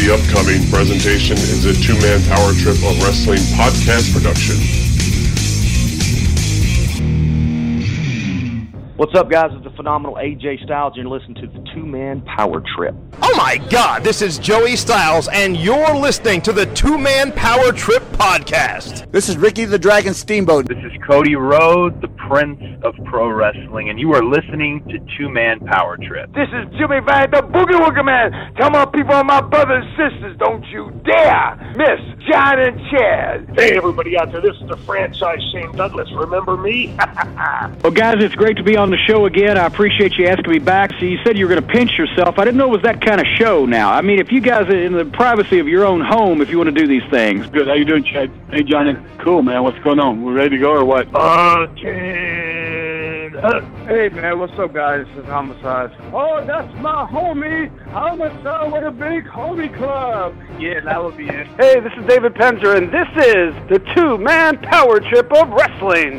The upcoming presentation is a two man power trip of wrestling podcast production. What's up, guys? It's the phenomenal AJ Styles, and you're listening to the Two Man Power Trip. Oh my God, this is Joey Styles, and you're listening to the Two Man Power Trip podcast. This is Ricky the Dragon Steamboat. This is Cody Rhodes, the Prince of Pro Wrestling, and you are listening to Two Man Power Trip. This is Jimmy Van, the Boogie Woogie Man. Tell my people and my brothers and sisters, don't you dare miss John and Chad. Hey, everybody out there, this is the franchise Shane Douglas. Remember me? well, guys, it's great to be on the show again. I appreciate you asking me back. So you said you were going to pinch yourself. I didn't know it was that kind of show. Now, I mean, if you guys are in the privacy of your own home, if you want to do these things. Good. How you doing, Chad? Hey, Johnny. Cool, man. What's going on? We ready to go or what? Uh, Hey man, what's up guys? This is Homicide. Oh, that's my homie, Homicide with a big homie club. Yeah, that would be it. Hey, this is David Penzer, and this is the two-man power trip of wrestling.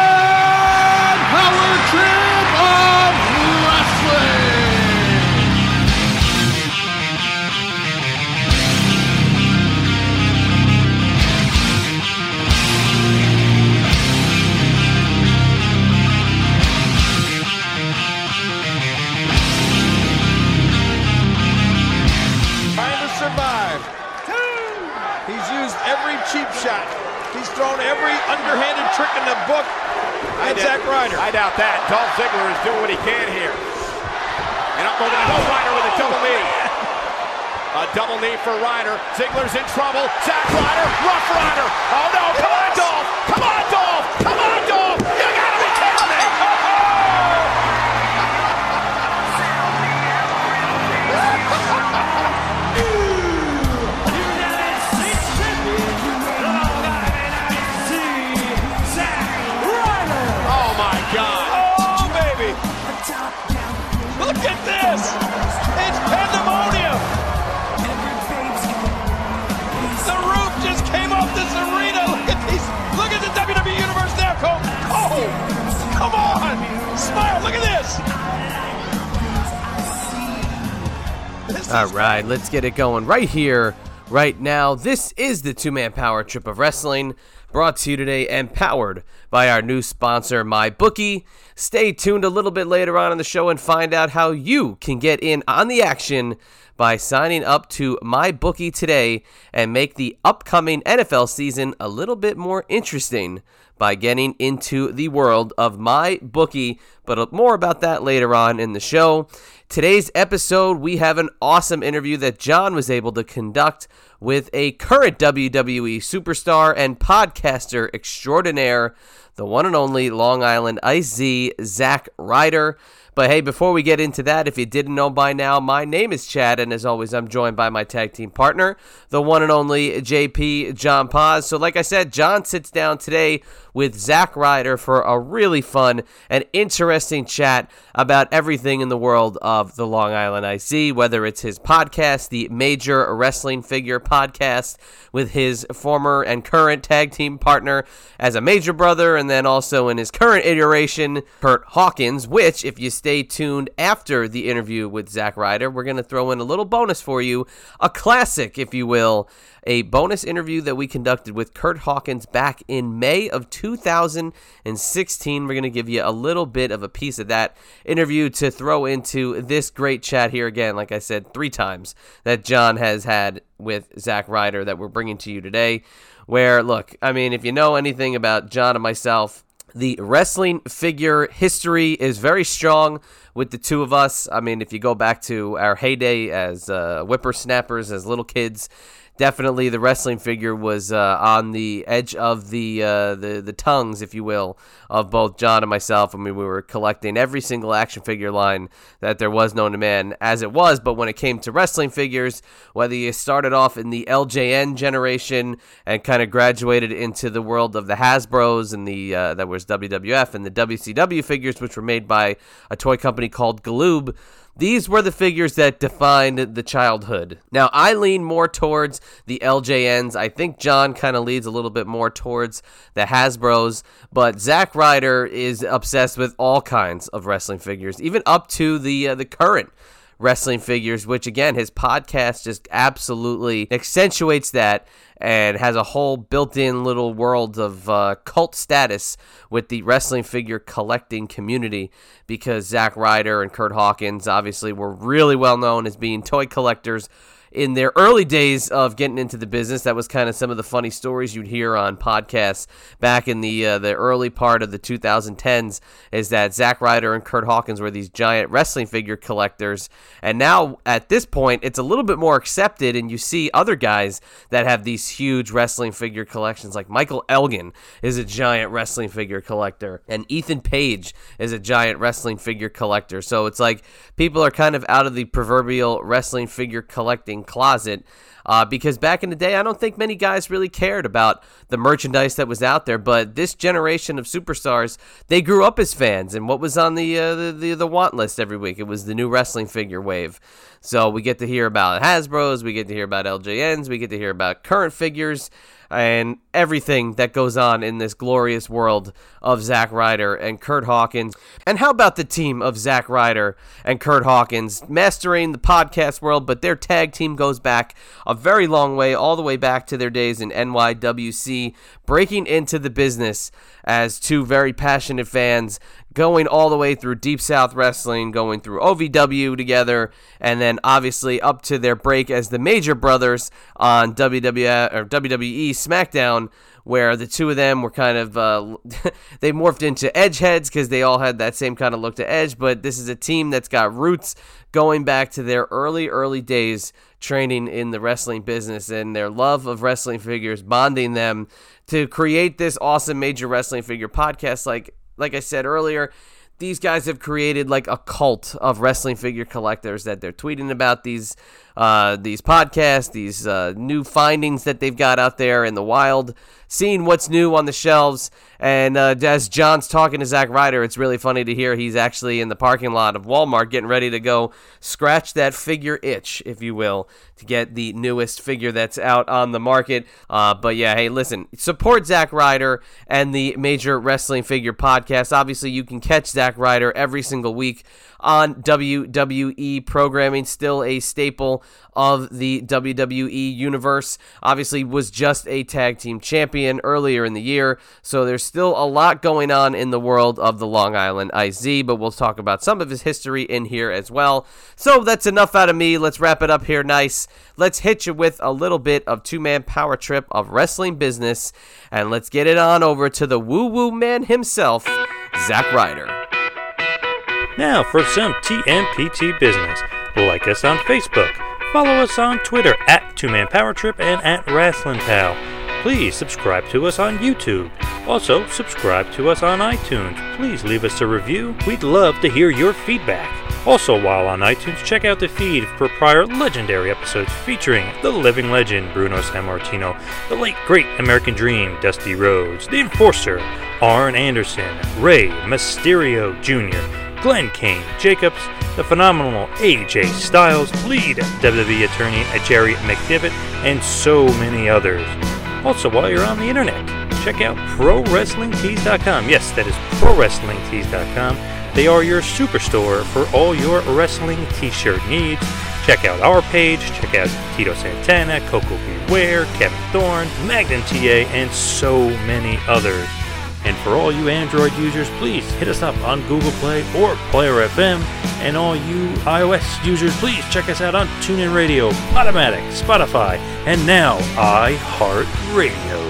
Zack Ryder. I doubt that. Dolph Ziggler is doing what he can here. And up over the Ryder with a double knee. A double knee for Ryder. Ziggler's in trouble. Zack Ryder, rough Ryder. Oh no, come on, Dolph. Come on, Dolph. Come on, Dolph. This. It's pandemonium. The roof just came off this arena. Look at these. Look at the WWE Universe there, Cole. Oh, come on. Smile. Look at this. this All right, let's get it going right here, right now. This is the two man power trip of wrestling brought to you today and powered by our new sponsor, MyBookie. Stay tuned a little bit later on in the show and find out how you can get in on the action by signing up to MyBookie today and make the upcoming NFL season a little bit more interesting by getting into the world of MyBookie. But more about that later on in the show. Today's episode, we have an awesome interview that John was able to conduct with a current WWE superstar and podcaster extraordinaire, the one and only Long Island Iced Z, Zack Ryder. But hey, before we get into that, if you didn't know by now, my name is Chad, and as always, I'm joined by my tag team partner, the one and only JP John Paz. So, like I said, John sits down today with Zack Ryder for a really fun and interesting chat about everything in the world of the Long Island IC, whether it's his podcast, the Major Wrestling Figure podcast, with his former and current tag team partner as a Major Brother, and then also in his current iteration, Curt Hawkins, which, if you stay tuned after the interview with Zack Ryder, we're going to throw in a little bonus for you, a classic, if you will, a bonus interview that we conducted with Curt Hawkins back in May of 2016. We're going to give you a little bit of a piece of that interview to throw into this great chat here again, like I said, three times that John has had with Zack Ryder that we're bringing to you today. Where, look, I mean, if you know anything about John and myself, the wrestling figure history is very strong, with the two of us. I mean, if you go back to our heyday as uh, whippersnappers, as little kids, definitely the wrestling figure was uh, on the edge of the, uh, the the tongues, if you will, of both John and myself. I mean, we were collecting every single action figure line that there was known to man as it was. But when it came to wrestling figures, whether you started off in the LJN generation and kind of graduated into the world of the Hasbro's and the uh, that was WWF and the WCW figures, which were made by a toy company called Galoob. These were the figures that defined the childhood. Now, I lean more towards the LJNs. I think John kind of leads a little bit more towards the Hasbro's, but Zack Ryder is obsessed with all kinds of wrestling figures, even up to the uh, the current wrestling figures, which again, his podcast just absolutely accentuates that and has a whole built in little world of uh, cult status with the wrestling figure collecting community because Zack Ryder and Curt Hawkins obviously were really well known as being toy collectors in their early days of getting into the business. That was kind of some of the funny stories you'd hear on podcasts back in the uh, the early part of the 2010s. Is that Zack Ryder and Curt Hawkins were these giant wrestling figure collectors, and now at this point, it's a little bit more accepted, and you see other guys that have these huge wrestling figure collections. Like Michael Elgin is a giant wrestling figure collector, and Ethan Page is a giant wrestling figure collector. So it's like people are kind of out of the proverbial wrestling figure collecting closet. Uh, because back in the day, I don't think many guys really cared about the merchandise that was out there. But this generation of superstars, they grew up as fans, and what was on the uh, the, the, the want list every week? It was the new wrestling figure wave. So we get to hear about Hasbro's, we get to hear about LJNs, we get to hear about current figures and everything that goes on in this glorious world of Zack Ryder and Curt Hawkins. And how about the team of Zack Ryder and Curt Hawkins mastering the podcast world? But their tag team goes back a very long way, all the way back to their days in NYWC, breaking into the business as two very passionate fans going all the way through Deep South Wrestling, going through OVW together, and then obviously up to their break as the Major Brothers on WWE or WWE SmackDown, where the two of them were kind of uh, they morphed into Edge heads because they all had that same kind of look to Edge. But this is a team that's got roots going back to their early, early days training in the wrestling business and their love of wrestling figures, bonding them to create this awesome major wrestling figure podcast. Like like I said earlier, these guys have created like a cult of wrestling figure collectors that they're tweeting about these uh, these podcasts, these uh, new findings that they've got out there in the wild, seeing what's new on the shelves. And uh, as John's talking to Zack Ryder, it's really funny to hear he's actually in the parking lot of Walmart getting ready to go scratch that figure itch, if you will, to get the newest figure that's out on the market. Uh, but yeah, hey, listen, support Zack Ryder and the Major Wrestling Figure Podcast. Obviously, you can catch Zack Ryder every single week on WWE programming, still a staple of the WWE universe. Obviously, was just a tag team champion earlier in the year, so there's still a lot going on in the world of the Long Island IZ, but we'll talk about some of his history in here as well. So that's enough out of me. Let's wrap it up here nice. Let's hit you with a little bit of two man power trip of wrestling business, and let's get it on over to the woo woo man himself, Zack Ryder. Now for some TMPT business. Like us on Facebook. Follow us on Twitter at Two Man Power Trip and at Wrestling Pal. Please subscribe to us on YouTube. Also, subscribe to us on iTunes. Please leave us a review. We'd love to hear your feedback. Also, while on iTunes, check out the feed for prior legendary episodes featuring the living legend Bruno Sammartino, the late great American Dream Dusty Rhodes, the Enforcer Arn Anderson, Rey Mysterio Jr., Glenn Kane Jacobs, the phenomenal AJ Styles, lead WWE attorney Jerry McDevitt, and so many others. Also, while you're on the internet, check out ProWrestlingTees.com. Yes, that is ProWrestlingTees.com. They are your superstore for all your wrestling t-shirt needs. Check out our page, check out Tito Santana, Coco Beware, Kevin Thorne, Magnum TA, and so many others. And for all you Android users, please hit us up on Google Play or Player FM. And all you iOS users, please check us out on TuneIn Radio, Podomatic, Spotify, and now iHeartRadio.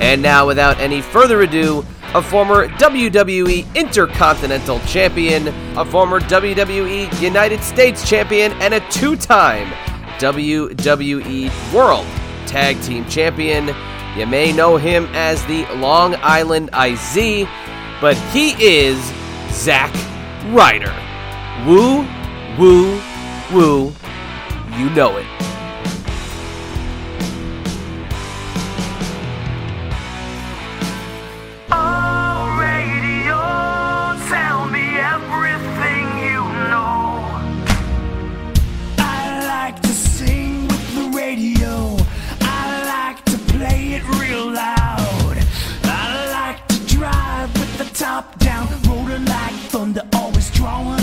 And now, without any further ado, a former WWE Intercontinental Champion, a former WWE United States Champion, and a two time WWE World Tag Team Champion. You may know him as the Long Island IZ, but he is Zack Ryder. Woo, woo, woo. You know it. Thunder, always drawing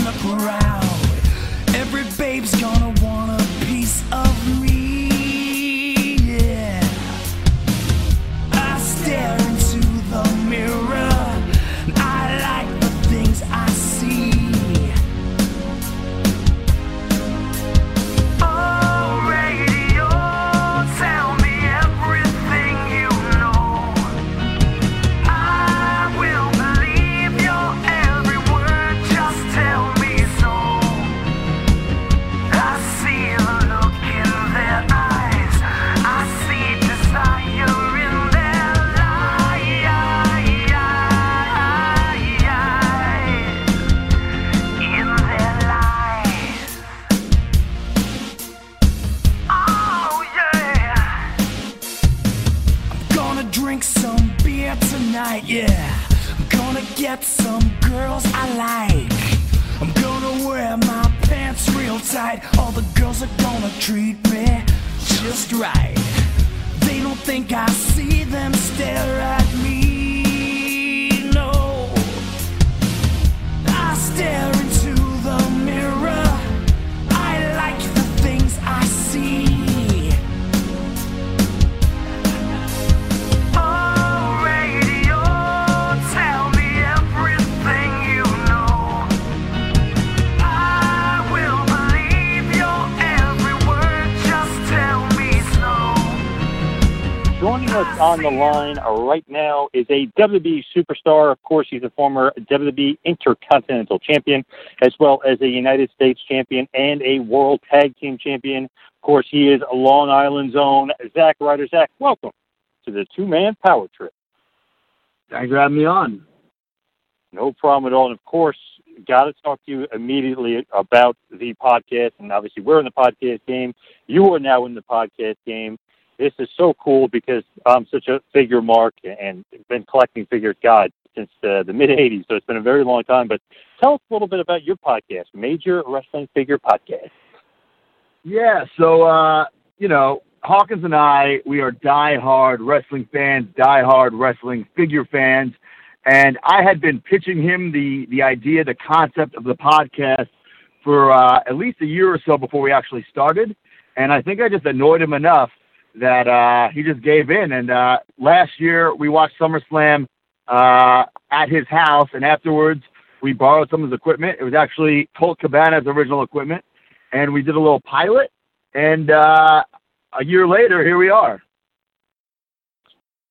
on the line right now is a WWE superstar. Of course, he's a former WWE Intercontinental Champion, as well as a United States Champion and a World Tag Team Champion. Of course, he is a Long Island's own Zack Ryder. Zack, welcome to the Two Man Power Trip. Thanks for having me on. No problem at all. And of course, got to talk to you immediately about the podcast. And obviously, we're in the podcast game. You are now in the podcast game. This is so cool because I'm such a figure mark and been collecting figures, God, since uh, the mid 80s. So it's been a very long time. But tell us a little bit about your podcast, Major Wrestling Figure Podcast. Yeah, so uh, you know, Hawkins and I, we are die-hard wrestling fans, die-hard wrestling figure fans, and I had been pitching him the the idea, the concept of the podcast for uh, at least a year or so before we actually started, and I think I just annoyed him enough that uh, he just gave in. And uh, last year we watched SummerSlam uh, at his house, and afterwards we borrowed some of his equipment. It was actually Colt Cabana's original equipment, and we did a little pilot. And uh, a year later, here we are.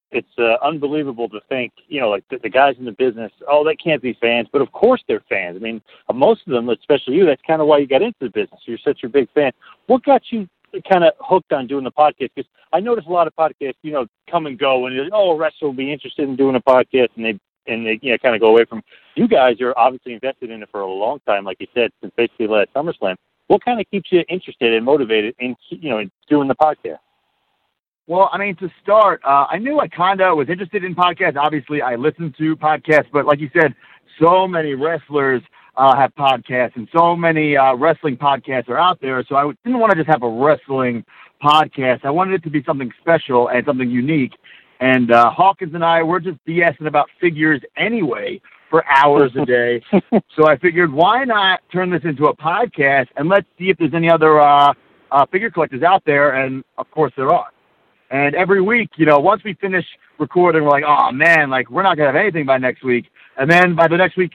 It's uh, unbelievable to think, you know, like the, the guys in the business, oh, they can't be fans, but of course they're fans. I mean, most of them, especially you, that's kind of why you got into the business. You're such a big fan. What got you kind of hooked on doing the podcast? Because I notice a lot of podcasts, you know, come and go, and like, oh, a wrestler will be interested in doing a podcast, and they and they you know kind of go away from. You guys are obviously invested in it for a long time, like you said, since basically last SummerSlam. What kind of keeps you interested and motivated in you know in doing the podcast? Well, I mean, to start, uh, I knew I kind of was interested in podcasts. Obviously, I listened to podcasts, but like you said, so many wrestlers uh, have podcasts, and so many uh, wrestling podcasts are out there. So I didn't want to just have a wrestling podcast. I wanted it to be something special and something unique. And uh, Hawkins and I were just BSing about figures anyway for hours a day. so I figured, why not turn this into a podcast and let's see if there's any other uh, uh, figure collectors out there. And of course, there are. And every week, you know, once we finish recording, we're like, oh man, like we're not gonna have anything by next week. And then by the next week,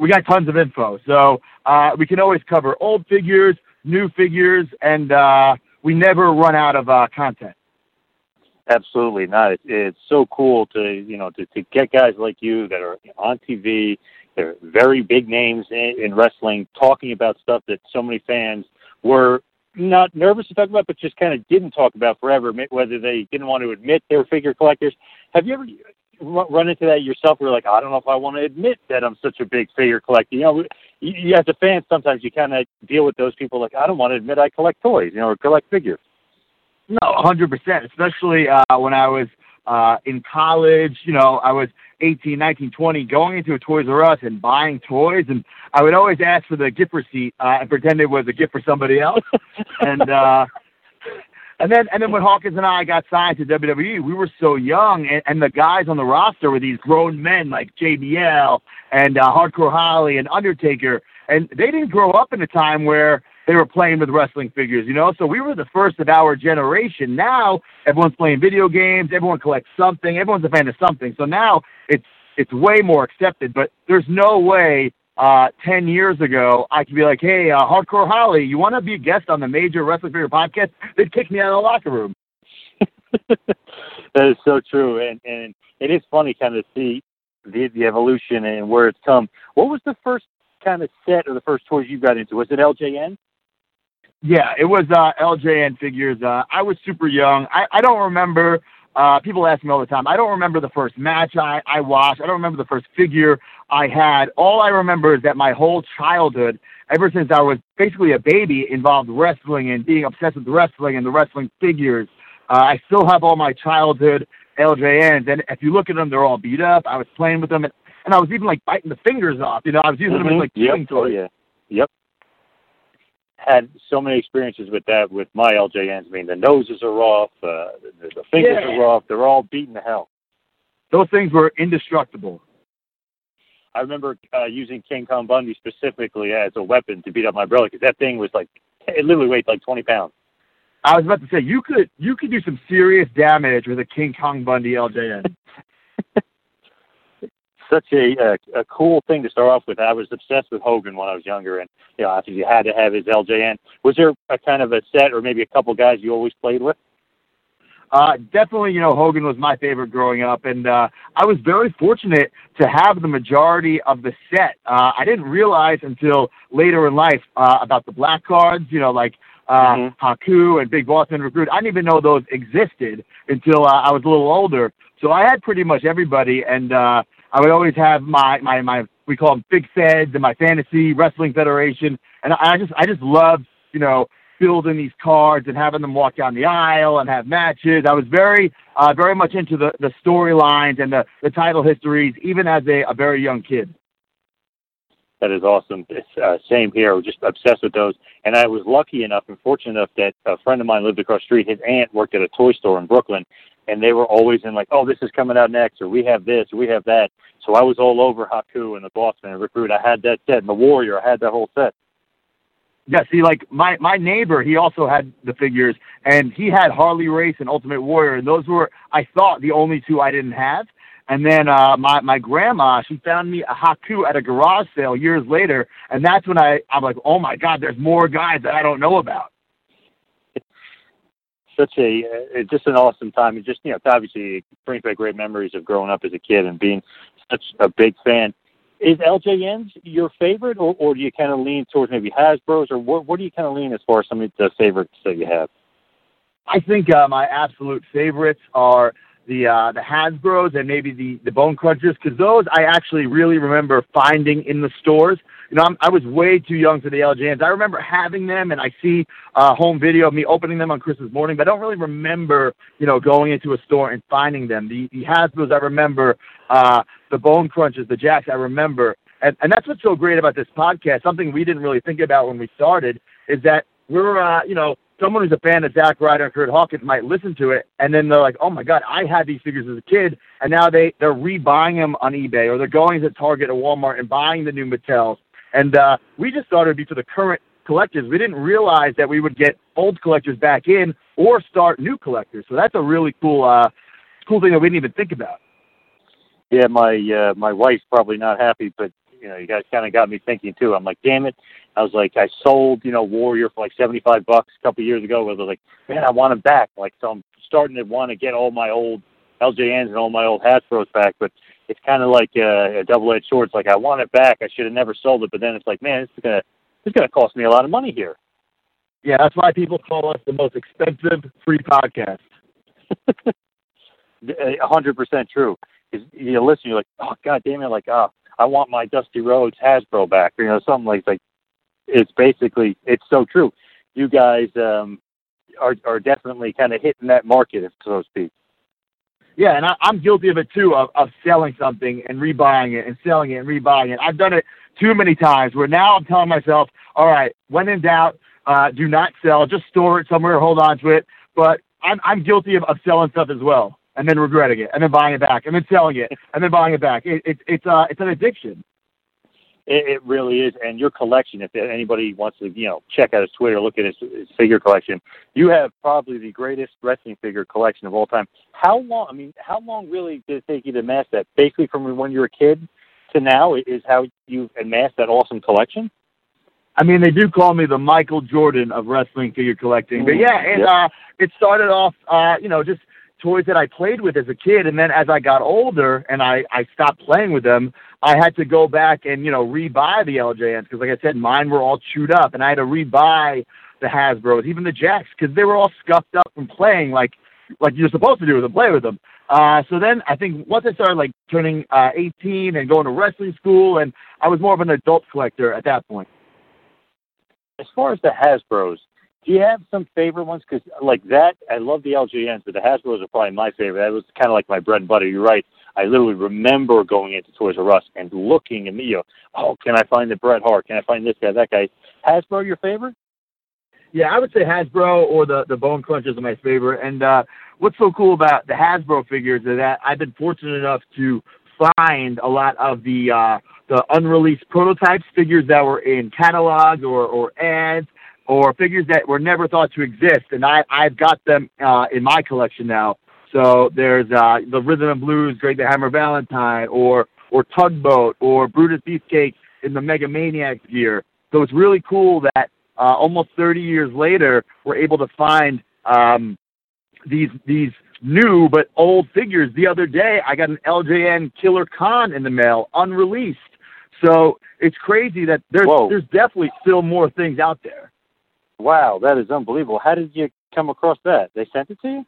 we got tons of info. So uh, we can always cover old figures, new figures, and uh, we never run out of uh, content. Absolutely not. It's, it's so cool to you know to, to get guys like you that are on TV. They're very big names in, in wrestling, talking about stuff that so many fans were not nervous to talk about, but just kind of didn't talk about forever, whether they didn't want to admit they were figure collectors. Have you ever run into that yourself? Where you're like, I don't know if I want to admit that I'm such a big figure collector. You know, you, as a fan, sometimes you kind of deal with those people like, I don't want to admit I collect toys, you know, or collect figures. No, 100%. Especially uh, when I was uh, in college, you know, I was 18, 19, 20, going into a Toys R Us and buying toys, and I would always ask for the gift receipt uh, and pretend it was a gift for somebody else. and uh, and then and then when Hawkins and I got signed to WWE, we were so young, and, and the guys on the roster were these grown men like JBL and uh, Hardcore Holly and Undertaker, and they didn't grow up in a time where they were playing with wrestling figures, you know. So we were the first of our generation. Now everyone's playing video games, everyone collects something, everyone's a fan of something. So now it's it's way more accepted. But there's no way uh, 10 years ago, I could be like, hey, uh, Hardcore Holly, you want to be a guest on the Major Wrestling Figure podcast? They'd kick me out of the locker room. that is so true. And, and it is funny kind of see the, the evolution and where it's come. What was the first kind of set or the first toys you got into? Was it LJN? Yeah, it was uh, LJN figures. Uh, I was super young. I, I don't remember. Uh, people ask me all the time. I don't remember the first match I, I watched. I don't remember the first figure I had. All I remember is that my whole childhood, ever since I was basically a baby, involved wrestling and being obsessed with wrestling and the wrestling figures. Uh, I still have all my childhood LJNs, and if you look at them, they're all beat up. I was playing with them, and, and I was even like biting the fingers off. You know, I was using mm-hmm. them as like yep. toys. Oh, yeah. Yep had so many experiences with that with my LJNs. I mean, the noses are off, uh, the, the fingers yeah. are off. They're all beaten to hell. Those things were indestructible. I remember uh, using King Kong Bundy specifically as a weapon to beat up my brother because that thing was like it literally weighed like twenty pounds. I was about to say you could you could do some serious damage with a King Kong Bundy LJN. Such a, a a cool thing to start off with. I was obsessed with Hogan when I was younger, and you know, after you had to have his LJN. Was there a kind of a set, or maybe a couple guys you always played with? Uh, definitely, you know, Hogan was my favorite growing up, and uh, I was very fortunate to have the majority of the set. Uh, I didn't realize until later in life uh, about the black cards, you know, like uh, mm-hmm. Haku and Big Boss and Recruit. I didn't even know those existed until uh, I was a little older. So I had pretty much everybody, and uh, I would always have my my my we call them big feds and my fantasy wrestling federation, and I just I just loved you know building these cards and having them walk down the aisle and have matches. I was very uh, very much into the the storylines and the the title histories, even as a, a very young kid. That is awesome. It's uh, same here. We're just obsessed with those. And I was lucky enough and fortunate enough that a friend of mine lived across the street. His aunt worked at a toy store in Brooklyn, and they were always in like, oh, this is coming out next, or we have this, or we have that. So I was all over Haku and the Bossman and Recruit. I had that set, and the Warrior. I had that whole set. Yeah, see, like my my neighbor, he also had the figures, and he had Harley Race and Ultimate Warrior, and those were I thought the only two I didn't have. And then uh, my my grandma, she found me a Haku at a garage sale years later, and that's when I I'm like, oh my God, there's more guys that I don't know about such a uh, just an awesome time. and just you know, obviously it brings back great memories of growing up as a kid and being such a big fan. Is LJN's your favorite, or, or do you kind of lean towards maybe Hasbro's, or what, what do you kind of lean as far as some of the favorites that you have? I think uh, my absolute favorites are the uh, the Hasbro's and maybe the the Bone Crunchers because those I actually really remember finding in the stores. You know, I'm, I was way too young for the LJNs. I remember having them, and I see uh, home video of me opening them on Christmas morning, but I don't really remember, you know, going into a store and finding them. The the Hasbro's I remember, uh, the Bone Crunchers, the Jakks I remember, and and that's what's so great about this podcast. Something we didn't really think about when we started is that we're, uh, you know, someone who's a fan of Zack Ryder and Curt Hawkins might listen to it, and then they're like, "Oh my God, I had these figures as a kid, and now they they're rebuying them on eBay, or they're going to Target or Walmart and buying the new Mattels." And uh, we just thought it'd be for the current collectors. We didn't realize that we would get old collectors back in or start new collectors. So that's a really cool, uh, cool thing that we didn't even think about. Yeah, my uh, my wife's probably not happy, but you know, you guys kind of got me thinking too. I'm like, damn it. I was like, I sold, you know, Warrior for like 75 bucks a couple of years ago. I was like, man, I want him back. Like, so I'm starting to want to get all my old LJNs and all my old Hasbro's back, but it's kind of like a, a double-edged sword. It's like I want it back. I should have never sold it, but then it's like, man, it's gonna it's gonna cost me a lot of money here. Yeah, that's why people call us the most expensive free podcast. A hundred percent true. Because you listen, you're like, oh god damn it, like, oh, I want my Dusty Rhodes Hasbro back, you know, something like like. It's basically it's so true. You guys um, are are definitely kind of hitting that market, so to speak. Yeah, and I, I'm guilty of it too, of, of selling something and rebuying it and selling it and rebuying it. I've done it too many times where now I'm telling myself, all right, when in doubt, uh, do not sell. Just store it somewhere, hold on to it. But I'm, I'm guilty of, of selling stuff as well and then regretting it and then buying it back and then selling it and then buying it back. It, it, it's, uh, it's an addiction. It, it really is, and your collection. If anybody wants to, you know, check out his Twitter, look at his, his figure collection. You have probably the greatest wrestling figure collection of all time. How long? I mean, how long really did it take you to amass that? Basically, from when you were a kid to now, is how you've amassed that awesome collection. I mean, they do call me the Michael Jordan of wrestling figure collecting. But yeah, and Yep. uh, it started off, uh, you know, just toys that I played with as a kid, and then as I got older and I I stopped playing with them, I had to go back and you know rebuy the LJNs because, like I said, mine were all chewed up, and I had to rebuy the Hasbro's, even the Jakks, because they were all scuffed up from playing like like you're supposed to do with them, play with them. Uh, so then I think once I started like turning uh, 18 and going to wrestling school, and I was more of an adult collector at that point. As far as the Hasbro's, do you have some favorite ones? Because like that, I love the LJNs, but the Hasbro's are probably my favorite. That was kind of like my bread and butter. You're right. I literally remember going into Toys R Us and looking and you know, oh, can I find the Bret Hart? Can I find this guy, that guy? Hasbro, your favorite? Yeah, I would say Hasbro or the the Bone Crunchers are my favorite. And uh, what's so cool about the Hasbro figures is that I've been fortunate enough to find a lot of the uh, the unreleased prototypes, figures that were in catalogs or or ads, or figures that were never thought to exist. And I I've got them uh, in my collection now. So there's uh, the Rhythm and Blues, Greg the Hammer Valentine, or or Tugboat, or Brutus Beefcake in the Mega Maniacs gear. So it's really cool that uh, almost 30 years later, we're able to find um, these these new but old figures. The other day, I got an LJN Killer Khan in the mail, unreleased. So it's crazy that there's there's definitely still more things out there. Wow, that is unbelievable. How did you come across that? They sent it to you?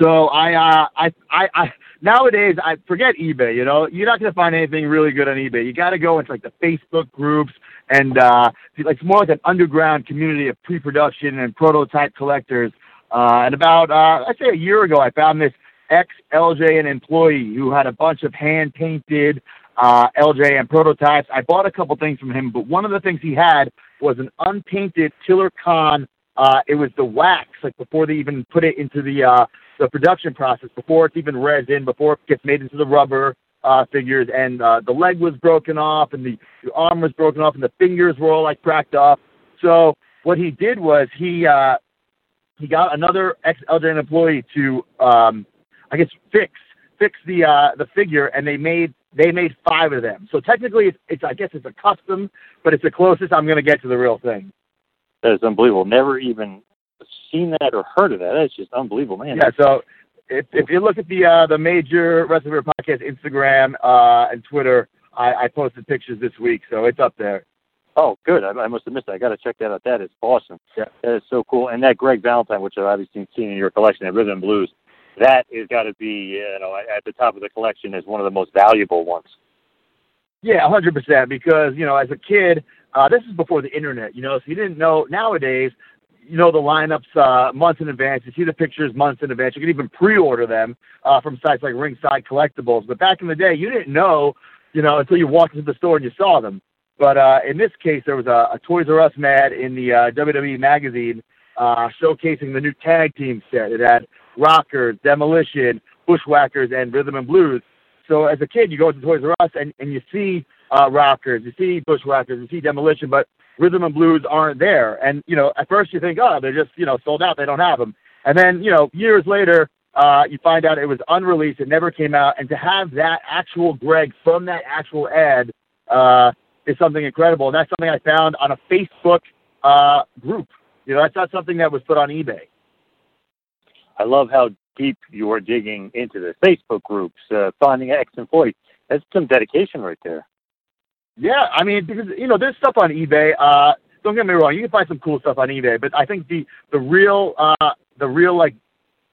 So I, uh, I, I, I, nowadays I forget eBay. You know, you're not gonna find anything really good on eBay. You got to go into like the Facebook groups and uh, like it's more like an underground community of pre-production and prototype collectors. Uh, and about, uh, I'd say a year ago, I found this ex-LJN employee who had a bunch of hand-painted uh, LJN prototypes. I bought a couple things from him, but one of the things he had was an unpainted Killer Khan. Uh, it was the wax, like before they even put it into the uh, the production process, before it's even resin, before it gets made into the rubber uh, figures, and uh, the leg was broken off, and the, the arm was broken off, and the fingers were all like cracked off. So what he did was he uh, he got another ex LJN employee to um, I guess fix fix the uh, the figure, and they made they made five of them. So technically, it's, it's I guess it's a custom, but it's the closest I'm going to get to the real thing. That is unbelievable. Never even seen that or heard of that. That's just unbelievable, man. Yeah. So if if you look at the uh, the major Wrestling Beer podcast Instagram uh, and Twitter, I, I posted pictures this week, so it's up there. Oh, good. I, I must have missed that. I got to check that out. That is awesome. Yeah. That is so cool. And that Greg Valentine, which I've obviously seen in your collection at Rhythm Blues, that has got to be, you know, at the top of the collection as one of the most valuable ones. Yeah, hundred percent. Because you know, as a kid, uh, this is before the internet. You know, so you didn't know. Nowadays, you know the lineups uh, months in advance. You see the pictures months in advance. You can even pre-order them uh, from sites like Ringside Collectibles. But back in the day, you didn't know, you know, until you walked into the store and you saw them. But uh, in this case, there was a, a Toys R Us ad in the uh, WWE magazine uh, showcasing the new tag team set. It had Rockers, Demolition, Bushwhackers, and Rhythm and Blues. So as a kid, you go to Toys R Us and, and you see uh, Rockers, you see Bushwhackers, you see Demolition, but Rhythm and Blues aren't there. And you know, at first you think, oh, they're just you know sold out, they don't have them. And then you know, years later, uh, you find out it was unreleased, it never came out, and to have that actual Greg from that actual ad uh, is something incredible. And that's something I found on a Facebook uh, group. You know, that's not something that was put on eBay. I love how deep you are digging into the Facebook groups, uh, finding ex-employees. That's some dedication right there. Yeah, I mean, because you know, there's stuff on eBay. Uh, don't get me wrong, you can find some cool stuff on eBay, but I think the the real uh, the real like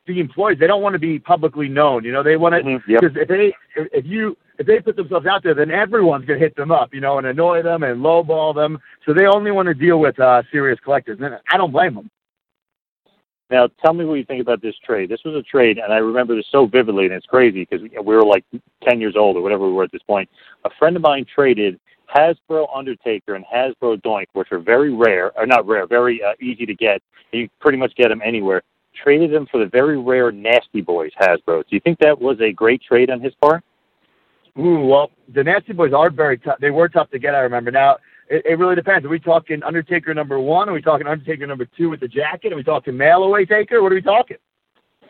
the employees, they don't want to be publicly known. You know, they want to Mhm, yep. because if they if you if they put themselves out there, then everyone's gonna hit them up, you know, and annoy them and lowball them. So they only want to deal with uh, serious collectors, and I don't blame them. Now, tell me what you think about this trade. This was a trade, and I remember this so vividly, and it's crazy because we were like 10 years old or whatever we were at this point. A friend of mine traded Hasbro Undertaker and Hasbro Doink, which are very rare, or not rare, very uh, easy to get. You pretty much get them anywhere. Traded them for the very rare Nasty Boys Hasbro. Do you think that was a great trade on his part? Ooh, well, the Nasty Boys are very tough. They were tough to get. I remember. Now it, it really depends. Are we talking Undertaker number one? Are we talking Undertaker number two with the jacket? Are we talking mail away taker? What are we talking?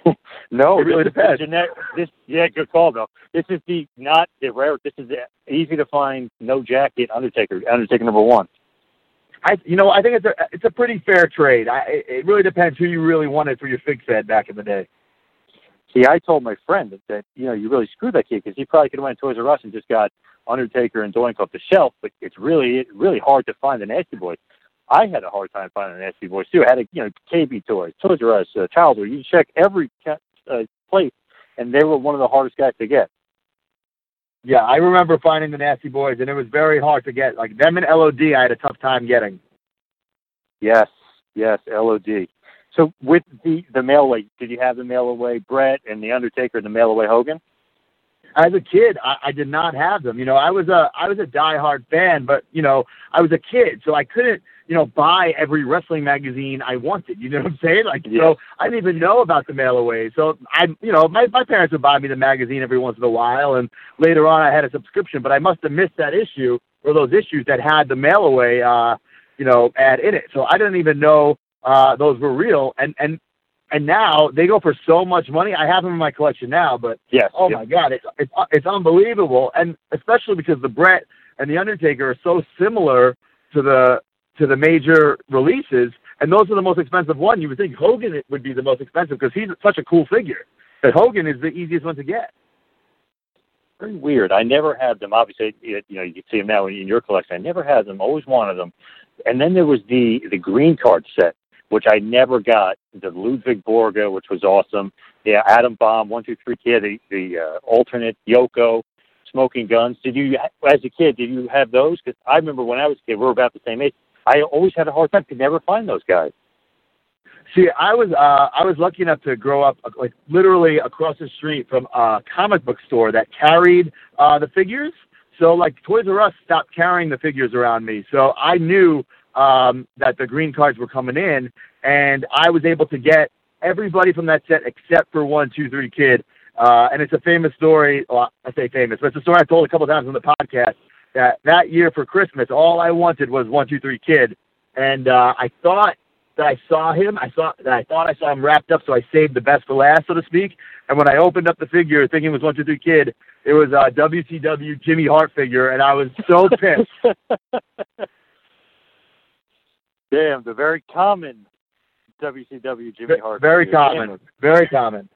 No, It really depends. genet- this, yeah, good call, though. This is the not the rare. This is the easy to find, no jacket Undertaker. Undertaker number one. I, you know, I think it's a it's a pretty fair trade. I, it it really depends who you really wanted for your fig fed back in the day. See, I told my friend that, that you know you really screwed that kid because he probably could have went to Toys R Us and just got Undertaker and Doink off the shelf. But it's really really hard to find the Nasty Boys. I had a hard time finding the Nasty Boys too. I had a you know KB Toys, Toys R Us, uh, Child World. You check every uh, place, and they were one of the hardest guys to get. Yeah, I remember finding the Nasty Boys, and it was very hard to get. Like them and LOD, I had a tough time getting. Yes, yes, LOD. So with the the mail away, did you have the mail away Bret and the Undertaker and the mail away Hogan? As a kid, I, I did not have them. You know, I was a I was a diehard fan, but you know, I was a kid, so I couldn't you know buy every wrestling magazine I wanted. You know what I'm saying? Like, Yeah. so I didn't even know about the mail away. So I, you know, my my parents would buy me the magazine every once in a while, and later on I had a subscription, but I must have missed that issue or those issues that had the mail away, uh, you know, ad in it. So I didn't even know uh, those were real, and and and now they go for so much money. I have them in my collection now, but Yes. oh yep. my god, it's it's it's unbelievable, and especially because the Bret and the Undertaker are so similar to the to the major releases, and those are the most expensive one. You would think Hogan would be the most expensive because he's such a cool figure. But Hogan is the easiest one to get. very weird. I never had them. Obviously, you you know, you can see them now in your collection. I never had them. Always wanted them. And then there was the the green card set, which I never got. The Ludwig Borga, which was awesome. Yeah, Adam Bomb, one two three kid, the the uh, alternate Yoko, Smoking Guns. Did you, as a kid, did you have those? Because I remember when I was a kid, we were about the same age. I always had a hard time to never find those guys. See, I was uh, I was lucky enough to grow up uh, like literally across the street from a comic book store that carried uh, the figures. So like Toys R Us stopped carrying the figures around me, so I knew um, that the green cards were coming in, and I was able to get everybody from that set except for one, two, three kid. Uh, and it's a famous story. Well, I say famous, but it's a story I told a couple times on the podcast. That that year for Christmas, all I wanted was one, two, three kid, and uh, I thought that I saw him. I saw that I thought I saw him wrapped up, so I saved the best for last, so to speak. And when I opened up the figure, thinking it was one two three kid, it was a WCW Jimmy Hart figure, and I was so pissed. Damn, the very common WCW Jimmy Hart. Very common, Damn. very common.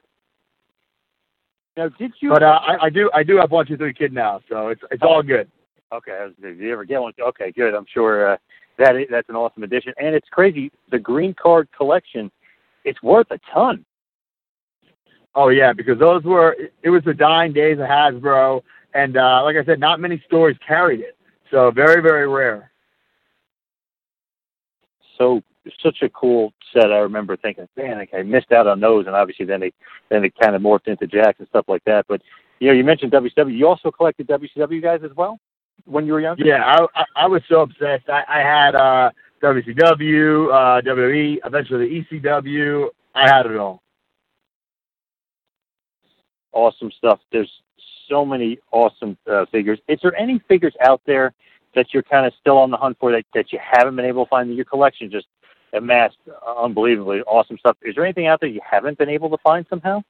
Now, did you? But uh, I, I do I do have one two three kid now, so it's it's all good. Okay, did you ever get one? Okay, good. I'm sure uh, that is, that's an awesome addition, and it's crazy. The green card collection, it's worth a ton. Oh yeah, because those were it was the dying days of Hasbro, and uh, like I said, not many stores carried it, so very very rare. So such a cool set. I remember thinking, man, like, I missed out on those, and obviously then they then they kind of morphed into Jakks and stuff like that. But you know, you mentioned WCW. You also collected WCW guys as well when you were younger. Yeah, I, I, I was so obsessed. I, I had uh, WCW, uh, WWE, eventually the ECW. I had it all. awesome stuff. There's so many awesome uh, figures. Is there any figures out there that you're kind of still on the hunt for that, that you haven't been able to find? In your collection just amassed unbelievably awesome stuff. Is there anything out there you haven't been able to find somehow?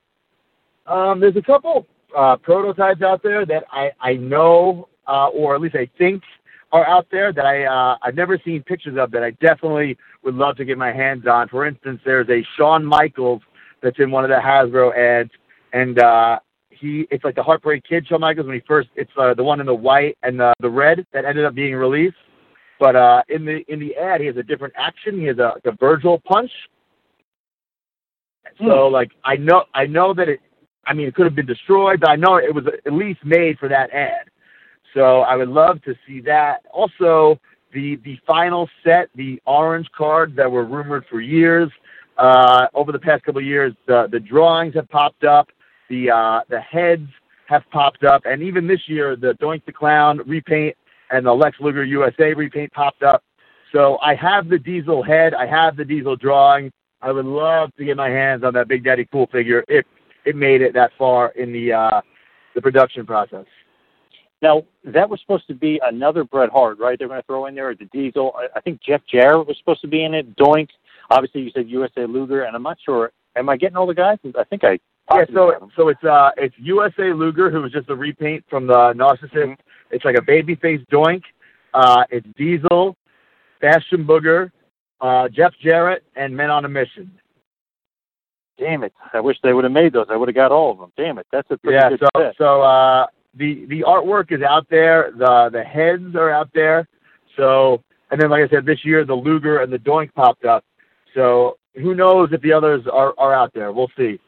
Um, there's a couple uh, prototypes out there that I, I know uh, or at least I think are out there that I uh, I've never seen pictures of that I definitely would love to get my hands on. For instance, there's a Shawn Michaels that's in one of the Hasbro ads, and uh, he it's like the Heartbreak Kid Shawn Michaels when he first it's uh, the one in the white and the the red that ended up being released. But uh, in the in the ad, he has a different action. He has a the Virgil punch. So like I know I know that it. I mean, it could have been destroyed, but I know it was at least made for that ad. So I would love to see that. Also, the the final set, the orange cards that were rumored for years. Uh, over the past couple of years, the the drawings have popped up, the uh, the heads have popped up, and even this year, the Doink the Clown repaint and the Lex Luger USA repaint popped up. So I have the Diesel head, I have the Diesel drawing. I would love to get my hands on that Big Daddy Cool figure if it made it that far in the uh, the production process. Now that was supposed to be another Bret Hart, right? They're going to throw in there the Diesel. I, I think Jeff Jarrett was supposed to be in it. Doink. Obviously, you said USA Luger, and I'm not sure. Am I getting all the guys? I think I. Yeah, so so it's uh it's USA Luger who was just a repaint from the Narcissist. It's like a baby babyface Doink. Uh, it's Diesel, Bastion Booger, uh, Jeff Jarrett, and Men on a Mission. Damn it! I wish they would have made those. I would have got all of them. Damn it! That's a pretty yeah, good so set. so uh, the the artwork is out there. The the heads are out there. So and then like I said, this year the Luger and the Doink popped up. So who knows if the others are are out there? We'll see.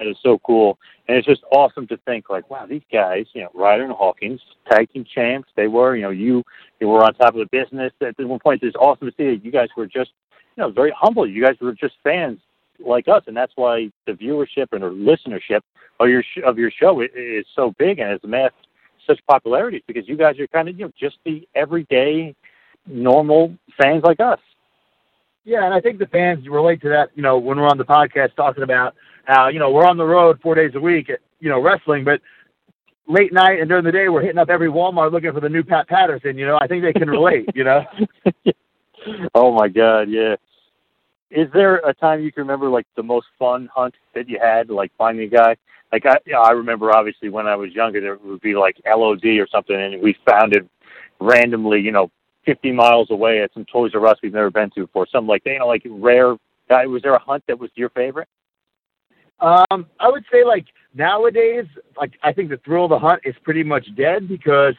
That is so cool, and it's just awesome to think like, wow, these guys, you know, Ryder and Hawkins, tag team champs. They were, you know, you you were on top of the business. At one point, it's awesome to see that you guys were just, you know, very humble. You guys were just fans like us, and that's why the viewership and or listenership of your sh- of your show is, is so big and has amassed such popularity because you guys are kind of you know just the everyday normal fans like us. Yeah, and I think the fans relate to that. You know, when we're on the podcast talking about how you know we're on the road four days a week, at, you know, wrestling, but late night and during the day we're hitting up every Walmart looking for the new Pat Patterson. You know, I think they can relate. you know. Oh my God, yeah. Is there a time you can remember like the most fun hunt that you had, like finding a guy? Like I, you know, I remember obviously when I was younger, there would be like LOD or something, and we found it randomly, you know, 50 miles away at some Toys R Us we've never been to before. Something like that, you know, like rare. Guy, was there a hunt that was your favorite? Um, I would say like nowadays, like I think the thrill of the hunt is pretty much dead because,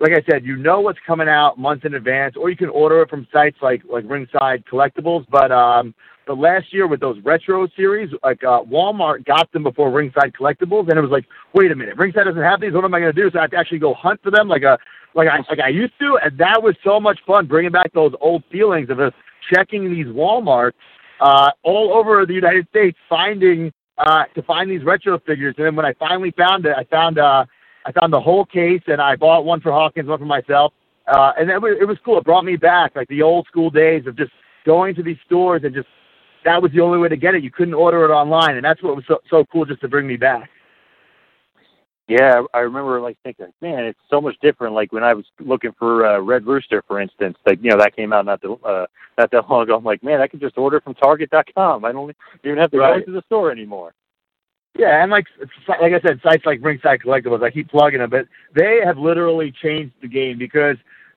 like I said, you know what's coming out months in advance, or you can order it from sites like like Ringside Collectibles. But um, the last year with those retro series, like uh, Walmart got them before Ringside Collectibles, and it was like, wait a minute, Ringside doesn't have these. What am I going to do? So I have to actually go hunt for them like a like I like I used to, and that was so much fun bringing back those old feelings of just checking these WalMarts uh, all over the United States, finding uh, to find these retro figures. And then when I finally found it, I found uh, I found the whole case, and I bought one for Hawkins, one for myself. Uh, and it was, it was cool. It brought me back, like the old school days of just going to these stores and just that was the only way to get it. You couldn't order it online, and that's what was so, so cool just to bring me back. Yeah, I remember like thinking, man, it's so much different. Like when I was looking for uh, Red Rooster, for instance, like you know that came out not that uh, not that long ago. I'm like, man, I can just order from Target.com. I don't even have to Right. go to the store anymore. Yeah, and like like I said, sites like Ringside Collectibles, I keep plugging them, but they have literally changed the game because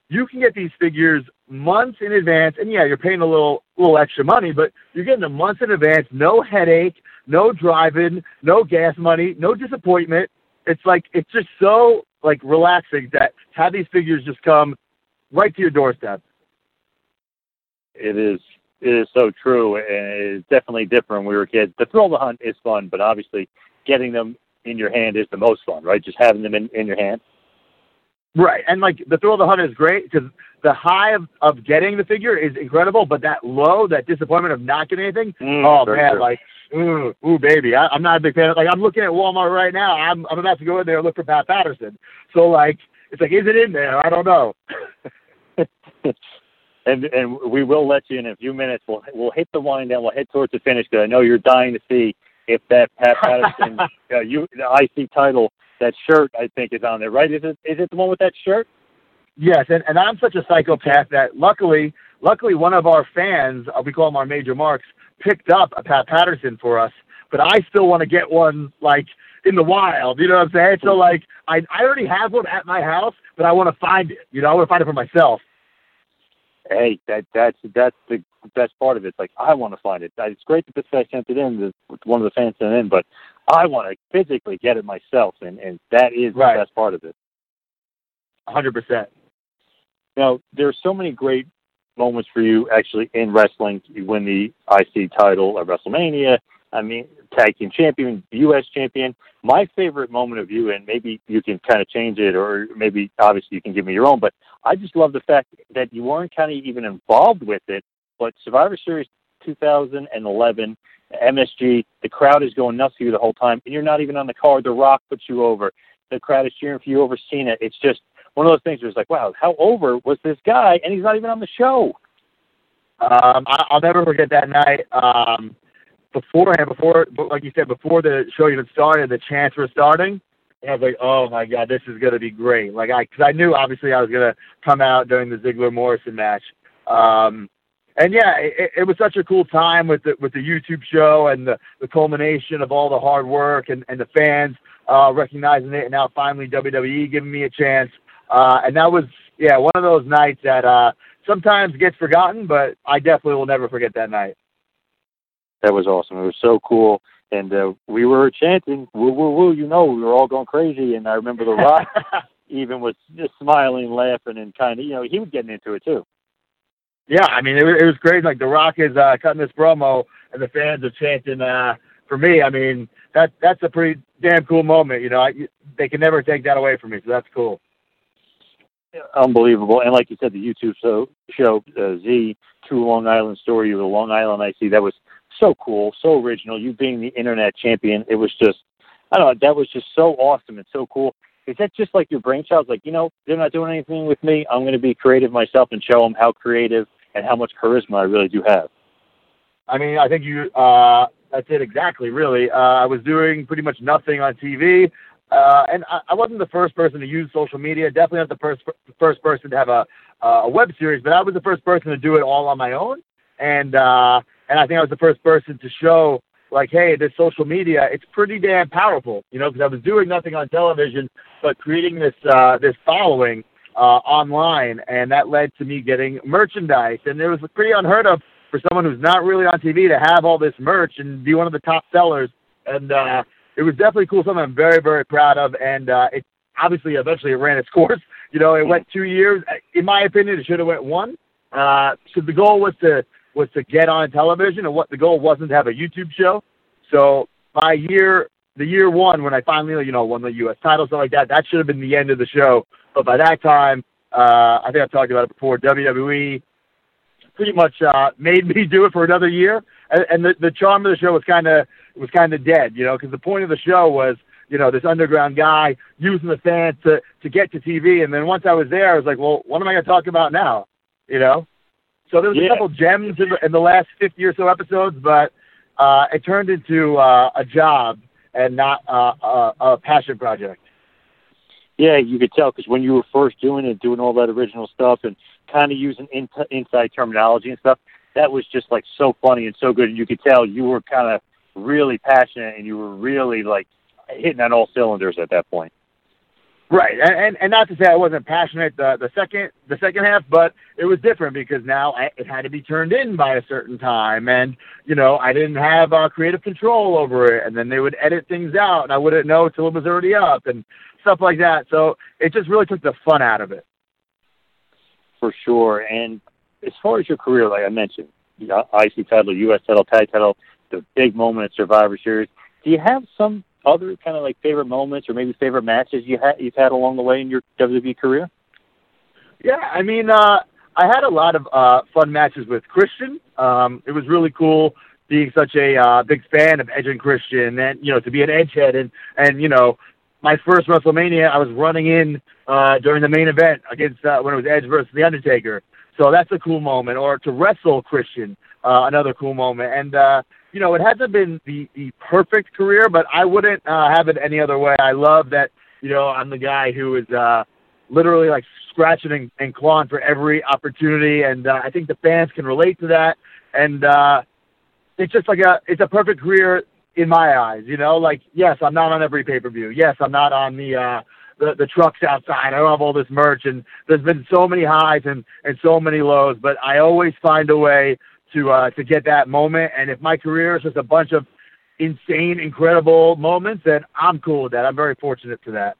you can get these figures months in advance, and yeah, you're paying a little little extra money, but you're getting them months in advance, no headache, no driving, no gas money, no disappointment. It's like it's just so like relaxing that have these figures just come right to your doorstep. It is it is so true, and it's definitely different when we were kids. The thrill of the hunt is fun, but obviously getting them in your hand is the most fun, right? Just having them in, in your hand. Right, and like the thrill of the hunt is great because the high of, of getting the figure is incredible, but that low, that disappointment of not getting anything, Mm, oh man, true. like ooh, ooh baby, I, I'm not a big fan. Of, like I'm looking at Walmart right now. I'm I'm about to go in there and look for Pat Patterson. So like it's like, is it in there? I don't know. and and we will let you in a few minutes. We'll we'll hit the wind down. We'll head towards the finish because I know you're dying to see if that Pat Patterson uh, you the IC title that shirt I think is on there. Right? Is it is it the one with that shirt? Yes, and, and I'm such a psychopath that luckily, luckily one of our fans, uh, we call him our major marks, picked up a Pat Patterson for us. But I still want to get one like in the wild. You know what I'm saying? So like, I I already have one at my house, but I want to find it. You know, I want to find it for myself. Hey, that that's that's the best part of it. It's like I want to find it. It's great that this guy sent it in. The, one of the fans sent it in, but I want to physically get it myself, and and that is Right. the best part of it. hundred percent. Now, there's so many great moments for you actually in wrestling. You win the IC title at WrestleMania. I mean, tag team champion, U.S. champion. My favorite moment of you, and maybe you can kind of change it, or maybe obviously you can give me your own, but I just love the fact that you weren't kind of even involved with it. But Survivor Series 2011, MSG, the crowd is going nuts for you the whole time, and you're not even on the card. The Rock puts you over. The crowd is cheering for you over Cena. It's just one of those things where it's like, wow, how over was this guy, and he's not even on the show. Um, I, I'll never forget that night. Um, beforehand, before, like you said, before the show even started, the chants were starting. And I was like, oh my god, this is gonna be great. Like I, because I knew obviously I was gonna come out during the Ziggler Morrison match. Um, and yeah, it, it was such a cool time with the with the YouTube show and the, the culmination of all the hard work and, and the fans uh, recognizing it, and now finally WWE giving me a chance. Uh, and that was yeah one of those nights that uh, sometimes gets forgotten, but I definitely will never forget that night. That was awesome. It was so cool. And uh, we were chanting, woo, woo, woo, you know, we were all going crazy. And I remember The Rock even was just smiling, laughing, and kind of, you know, he was getting into it too. Yeah, I mean, it, was- it was great. Like The Rock is uh, cutting this promo, and the fans are chanting. Uh, for me, I mean, that that's a pretty damn cool moment. You know, I, they can never take that away from me, so that's cool. Unbelievable. And like you said, the YouTube show, show uh, Z, True Long Island Story, you were the Long Island Iced Z, that was so cool, so original. You being the internet champion, it was just, I don't know, that was just so awesome and so cool. Is that just like your brainchild? Like, you know, they're not doing anything with me. I'm going to be creative myself and show them how creative and how much charisma I really do have. I mean, I think you uh, that's it exactly. Really, uh, I was doing pretty much nothing on TV, uh, and I, I wasn't the first person to use social media. Definitely not the first first person to have a a web series, but I was the first person to do it all on my own. And uh, and I think I was the first person to show like, hey, this social media, it's pretty damn powerful, you know, because I was doing nothing on television, but creating this uh, this following uh, online, and that led to me getting merchandise, and it was pretty unheard of for someone who's not really on TV to have all this merch and be one of the top sellers. And uh, it was definitely cool. Something I'm very, very proud of. And uh, it obviously eventually it ran its course. You know, it went two years. In my opinion, it should have went one. Uh, so the goal was to was to get on television, and what the goal wasn't to have a YouTube show. So by year the year one, when I finally you know won the U.S. title, stuff like that, that should have been the end of the show. But by that time, uh, I think I've talked about it before. WWE pretty much uh, made me do it for another year, and, and the the charm of the show was kind of was kind of dead, you know, because the point of the show was you know this underground guy using the fans to to get to TV, and then once I was there, I was like, well, what am I going to talk about now, you know? So there was Yeah. a couple gems in the, in the last fifty or so episodes, but uh, it turned into uh, a job and not uh, a, a passion project. Yeah, you could tell because when you were first doing it, doing all that original stuff and kind of using in- inside terminology and stuff, that was just like so funny and so good. And you could tell you were kind of really passionate and you were really like hitting on all cylinders at that point. Right, and, and and not to say I wasn't passionate the the second the second half, but it was different because now I, it had to be turned in by a certain time, and you know I didn't have uh, creative control over it, and then they would edit things out, and I wouldn't know till it was already up, and stuff like that. So it just really took the fun out of it. for sure. And as far as your career, like I mentioned, you know, IC title, U.S. title, tag title, the big moment at Survivor Series. Do you have some other kind of like favorite moments or maybe favorite matches you had you've had along the way in your WWE career? Yeah, I mean, uh, I had a lot of uh, fun matches with Christian. Um, it was really cool being such a uh, big fan of Edge and Christian, and you know, to be an Edgehead, and and you know, my first WrestleMania, I was running in uh, during the main event against uh, when it was Edge versus The Undertaker. So that's a cool moment. Or to wrestle Christian, uh, another cool moment. And uh, you know, it hasn't been the the perfect career, but I wouldn't uh, have it any other way. I love that. You know, I'm the guy who is uh, literally like scratching and, and clawing for every opportunity, and uh, I think the fans can relate to that. And uh, it's just like a it's a perfect career in my eyes. You know, like yes, I'm not on every pay per view. Yes, I'm not on the uh, the the trucks outside. I don't have all this merch, and there's been so many highs and and so many lows. But I always find a way to uh, to get that moment. And if my career is just a bunch of insane, incredible moments, then I'm cool with that. I'm very fortunate for that.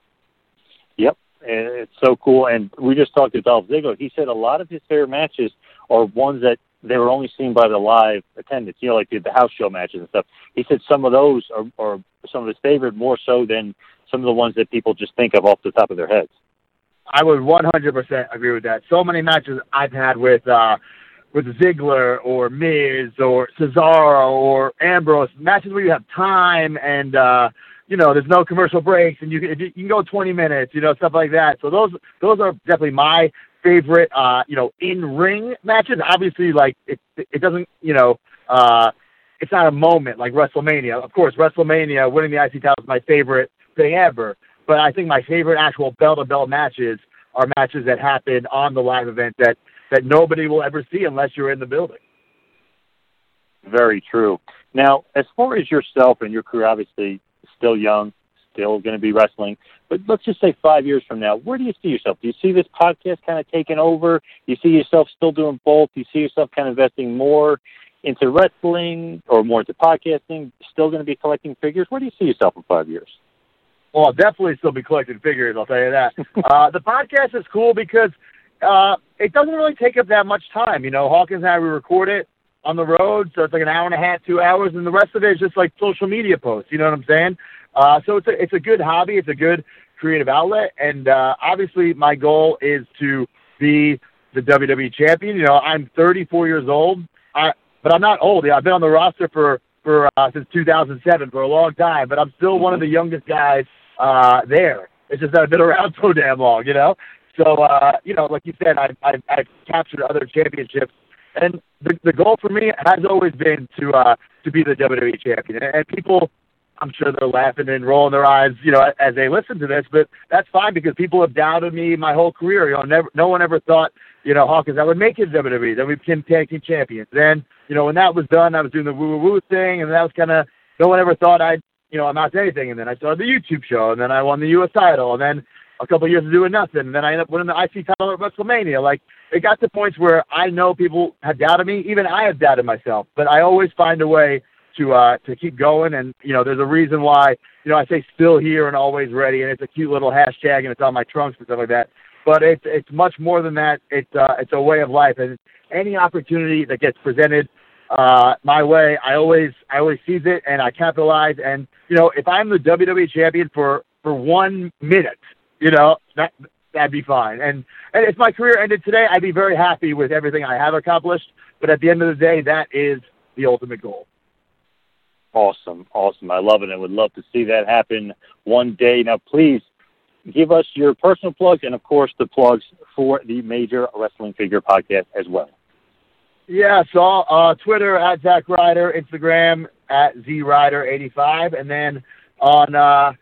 Yep, and it's so cool. And we just talked to Dolph Ziggler. He said a lot of his favorite matches are ones that they were only seen by the live attendance. You know, like the, the house show matches and stuff. He said some of those are, are some of his favorite more so than some of the ones that people just think of off the top of their heads. I would 100% agree with that. So many matches I've had with uh, with Ziggler or Miz or Cesaro or Ambrose, matches where you have time and uh, you know there's no commercial breaks and you can you can go 20 minutes, you know stuff like that. So those those are definitely my favorite uh, you know in ring matches. Obviously, like it it doesn't you know. Uh, it's not a moment like WrestleMania. Of course, WrestleMania winning the IC title is my favorite thing ever. But I think my favorite actual bell to bell matches are matches that happen on the live event that that nobody will ever see unless you're in the building. Very true. Now, as far as yourself and your career, obviously still young, still going to be wrestling. But let's just say five years from now, where do you see yourself? Do you see this podcast kind of taking over? Do you see yourself still doing both? Do you see yourself kind of investing more into wrestling or more into podcasting? Still going to be collecting figures? Where do you see yourself in five years? Well, I'll definitely still be collecting figures. I'll tell you that. uh, the podcast is cool because uh, it doesn't really take up that much time. You know, Hawkins and I we record it on the road, so it's like an hour and a half, two hours, and the rest of it is just like social media posts. You know what I'm saying? Uh, so it's a it's a good hobby. It's a good creative outlet, and uh, obviously my goal is to be the WWE champion. You know, I'm 34 years old, I, but I'm not old. I've been on the roster for for uh, since 2007 for a long time, but I'm still one of the youngest guys uh, there. It's just that I've been around so damn long, you know. So uh, you know, like you said, I've, I've, I've captured other championships, and the the goal for me has always been to uh, to be the WWE champion. And people, I'm sure they're laughing and rolling their eyes, you know, as they listen to this. But that's fine because people have doubted me my whole career. You know, never, no one ever thought, you know, Hawkins I would make it to WWE. Then we became tag team champions. Then, you know, when that was done, I was doing the woo woo woo thing, and that was kind of no one ever thought I'd, you know, amount to anything. And then I started the YouTube show, and then I won the U.S. title, and then a couple of years of doing nothing. And then I ended up winning the IC title at WrestleMania. Like it got to points where I know people have doubted me. Even I have doubted myself. But I always find a way to uh to keep going. And you know, there's a reason why you know I say still here and always ready. And it's a cute little hashtag and it's on my trunks and stuff like that. But it's it's much more than that. It's uh it's a way of life. And any opportunity that gets presented uh my way, I always I always seize it and I capitalize. And you know, if I'm the WWE champion for for one minute you know, that that'd be fine. And and if my career ended today, I'd be very happy with everything I have accomplished. But at the end of the day, that is the ultimate goal. Awesome, awesome. I love it. I would love to see that happen one day. Now, please give us your personal plugs and, of course, the plugs for the Major Wrestling Figure podcast as well. Yeah, so uh, Twitter at Zack Ryder, Instagram at ZRyder85, and then on uh,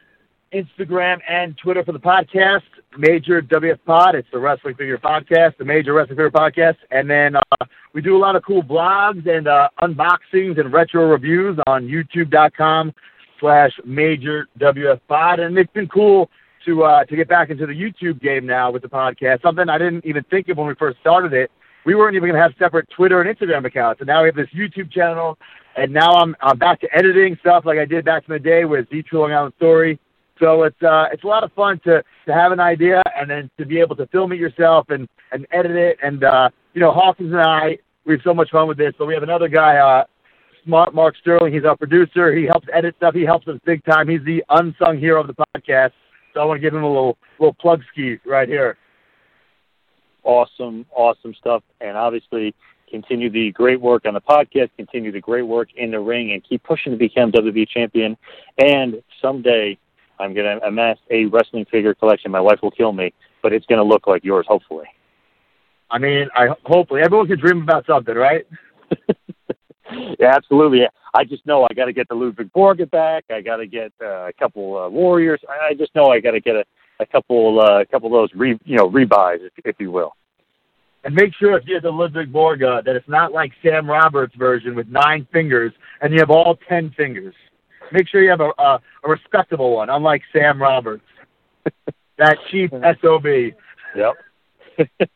Instagram and Twitter for the podcast, Major WF Pod. It's the Wrestling Figure Podcast, the Major Wrestling Figure Podcast. And then uh, we do a lot of cool blogs and uh, unboxings and retro reviews on youtube.com slash Major WF Pod. And it's been cool to uh, to get back into the YouTube game now with the podcast, something I didn't even think of when we first started it. We weren't even going to have separate Twitter and Instagram accounts. And now we have this YouTube channel. And now I'm, I'm back to editing stuff like I did back in the day with Long Island Story so it's uh, it's a lot of fun to to have an idea and then to be able to film it yourself and and edit it. And uh, you know, Hawkins and I we have so much fun with this. So we have another guy, uh, Smart Mark Sterling. He's our producer. He helps edit stuff. He helps us big time. He's the unsung hero of the podcast. So I want to give him a little little plug ski right here. Awesome, awesome stuff. And obviously, continue the great work on the podcast, continue the great work in the ring, and keep pushing to become WWE champion. And someday, I'm going to amass a wrestling figure collection. My wife will kill me, but it's going to look like yours, hopefully. I mean, I hopefully everyone can dream about something, right? yeah, absolutely. I just know I got to get the Ludwig Borga back. I got to get uh, a couple uh, Warriors. I just know I got to get a, a couple, uh, a couple of those, re, you know, rebuys, if, if you will. And make sure if you have the Ludwig Borga that it's not like Sam Roberts' version with nine fingers, and you have all ten fingers. Make sure you have a a, a respectable one, unlike Sam Roberts, that cheap sob. Yep.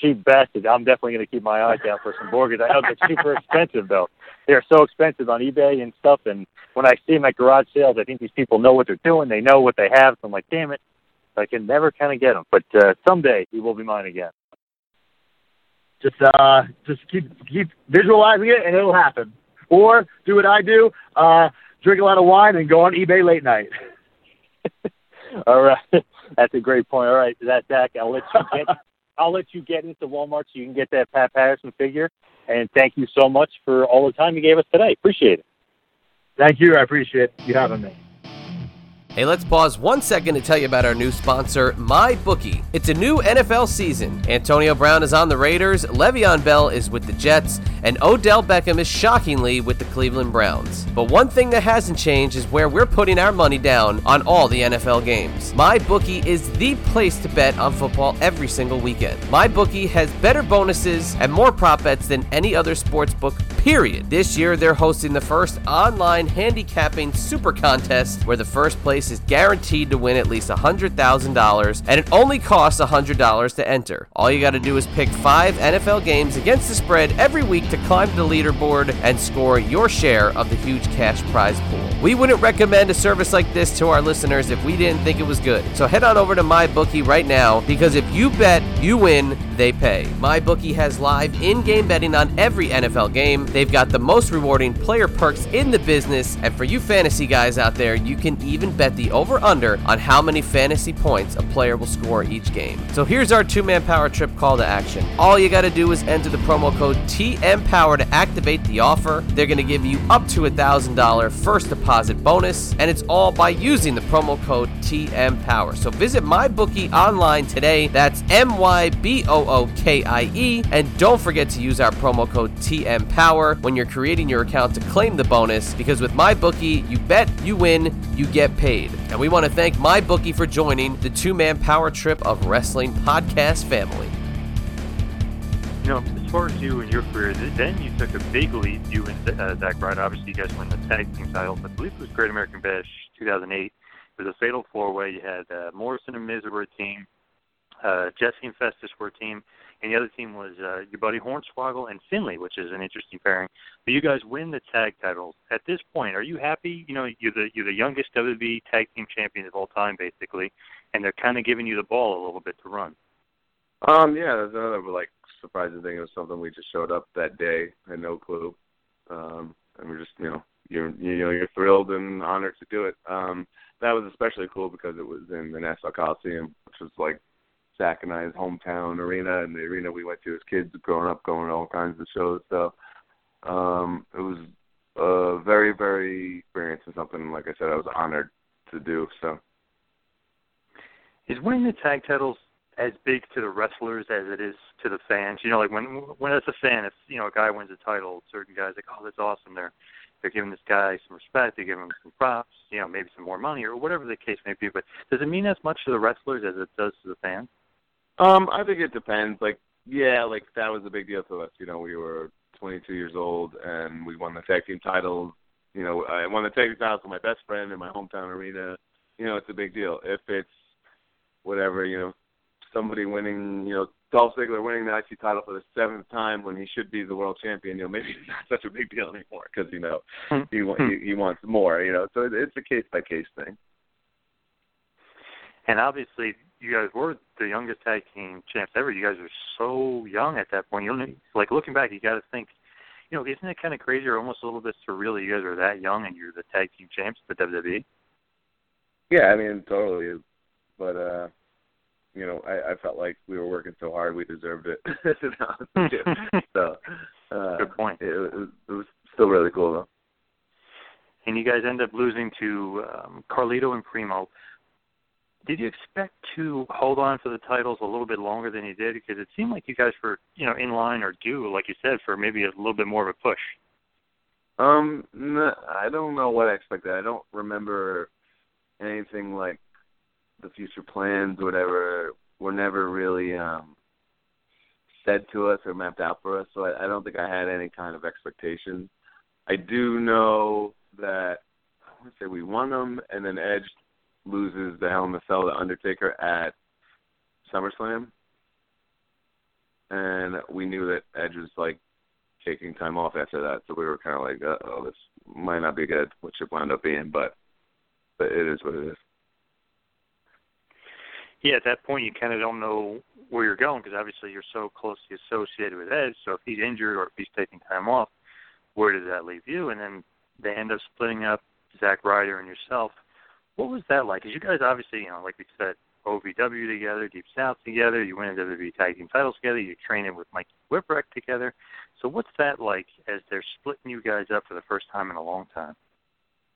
cheap bastard. I'm definitely going to keep my eye out for some Borgas. I know they're super expensive though. They're so expensive on eBay and stuff. And when I see them at garage sales, I think these people know what they're doing. They know what they have. So I'm like, damn it, I can never kind of get them. But uh, someday he will be mine again. Just uh, just keep keep visualizing it, and it'll happen. Or do what I do: uh, drink a lot of wine and go on eBay late night. All right, that's a great point. All right, that Zack, I'll let you get I'll let you get into Walmart so you can get that Pat Patterson figure. And thank you so much for all the time you gave us today. Appreciate it. Thank you. I appreciate you having me. Hey, let's pause one second to tell you about our new sponsor, MyBookie. It's a new NFL season. Antonio Brown is on the Raiders, Le'Veon Bell is with the Jets, and Odell Beckham is shockingly with the Cleveland Browns. But one thing that hasn't changed is where we're putting our money down on all the NFL games. MyBookie is the place to bet on football every single weekend. MyBookie has better bonuses and more prop bets than any other sports book, period. This year, they're hosting the first online handicapping super contest where the first place is guaranteed to win at least $100,000 and it only costs $100 to enter. All you got to do is pick five NFL games against the spread every week to climb the leaderboard and score your share of the huge cash prize pool. We wouldn't recommend a service like this to our listeners if we didn't think it was good. So head on over to MyBookie right now because if you bet, you win, they pay. MyBookie has live in game betting on every NFL game. They've got the most rewarding player perks in the business. And for you fantasy guys out there, you can even bet the over under on how many fantasy points a player will score each game. So here's our two man power trip call to action. All you got to do is enter the promo code TM Power to activate the offer. They're going to give you up to a $1,000 first deposit bonus, and it's all by using the promo code TM Power. So visit MyBookie online today. That's M Y B O O K I E. And don't forget to use our promo code TM Power when you're creating your account to claim the bonus because with MyBookie, you bet, you win, you get paid. And we want to thank MyBookie for joining the two man power trip of wrestling podcast family. You know, as far as you and your career, then you took a big leap. You and uh, Zack Ryder, obviously, you guys won the tag team titles. I believe it was Great American Bash 2008. It was a fatal four way. You had uh, Morrison and Miz were a team, uh, Jesse and Festus were a team, and the other team was uh, your buddy Hornswoggle and Finlay, which is an interesting pairing. But you guys win the tag titles. At this point, are you happy? You know, you're the you're the youngest WWE tag team champions of all time, basically, and they're kind of giving you the ball a little bit to run. Um, yeah, that's another like surprising thing. It was something we just showed up that day, had no clue, um, and we're just you know you're you know you're thrilled and honored to do it. Um, that was especially cool because it was in the Nassau Coliseum, which was like Zack and I's hometown arena, and the arena we went to as kids growing up, going to all kinds of shows. So um, it was a very very experience and something like I said I was honored to do. So is winning the tag titles as big to the wrestlers as it is to the fans. You know, like when when as a fan, if you know a guy wins a title, certain guys like, oh, that's awesome. They're they're giving this guy some respect. They give him some props. You know, maybe some more money or whatever the case may be. But does it mean as much to the wrestlers as it does to the fans? Um, I think it depends. Like, yeah, like that was a big deal to us. You know, we were 22 years old and we won the tag team titles. You know, I won the tag team titles with my best friend in my hometown arena. You know, it's a big deal. If it's whatever, you know, somebody winning, you know, Dolph Ziggler winning the IC title for the seventh time when he should be the world champion, you know, maybe it's not such a big deal anymore because you know he he, he wants more, you know. So it's a case by case thing. And obviously, you guys were the youngest tag team champs ever. You guys were so young at that point. You like looking back, you got to think, you know, isn't it kind of crazy or almost a little bit surreal that you guys are that young and you're the tag team champs of the WWE? Yeah, I mean, totally. But uh you know, I, I felt like we were working so hard, we deserved it. so, uh, good point. It, it, was, it was still really cool though. And you guys end up losing to um, Carlito and Primo. Did you expect to hold on to the titles a little bit longer than you did? Because it seemed like you guys were, you know, in line or due, like you said, for maybe a little bit more of a push. Um, no, I don't know what I expected. I don't remember anything like the future plans or whatever were never really um said to us or mapped out for us. So I, I don't think I had any kind of expectations. I do know that let's say we won them, and then Edge loses the Hell in the Cell to Undertaker at SummerSlam, and we knew that Edge was like taking time off after that, so we were kind of like, oh, this might not be good, which it wound up being, but but it is what it is. Yeah, at that point you kind of don't know where you're going because obviously you're so closely associated with Edge. So if he's injured or if he's taking time off, where does that leave you? And then they end up splitting up Zack Ryder and yourself. What was that like? Because you guys obviously, you know, like we said, OVW together, Deep South together. You win a WWE Tag Team titles together. You train with Mikey Whipwreck together. So what's that like as they're splitting you guys up for the first time in a long time?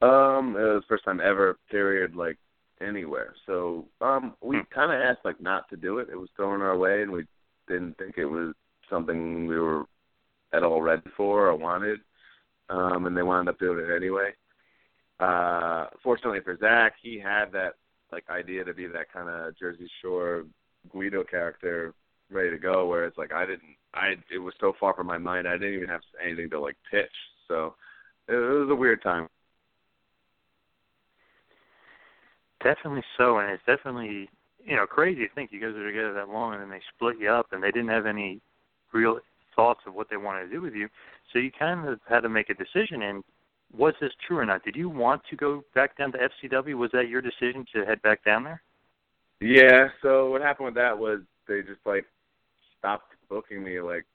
Um, it was the first time ever, period, like anywhere. So um, we kind of asked like not to do it. It was thrown our way, and we didn't think it was something we were at all ready for or wanted. Um, and they wound up doing it anyway. Uh, fortunately for Zack, he had that like idea to be that kind of Jersey Shore Guido character ready to go. Where it's like I didn't, I it was so far from my mind, I didn't even have anything to like pitch. So it, it was a weird time. Definitely so, and it's definitely you know crazy to think you guys are together that long and then they split you up and they didn't have any real thoughts of what they wanted to do with you. So you kind of had to make a decision. And was this true or not? Did you want to go back down to FCW? Was that your decision to head back down there? Yeah. So what happened with that was they just like stopped booking me. Like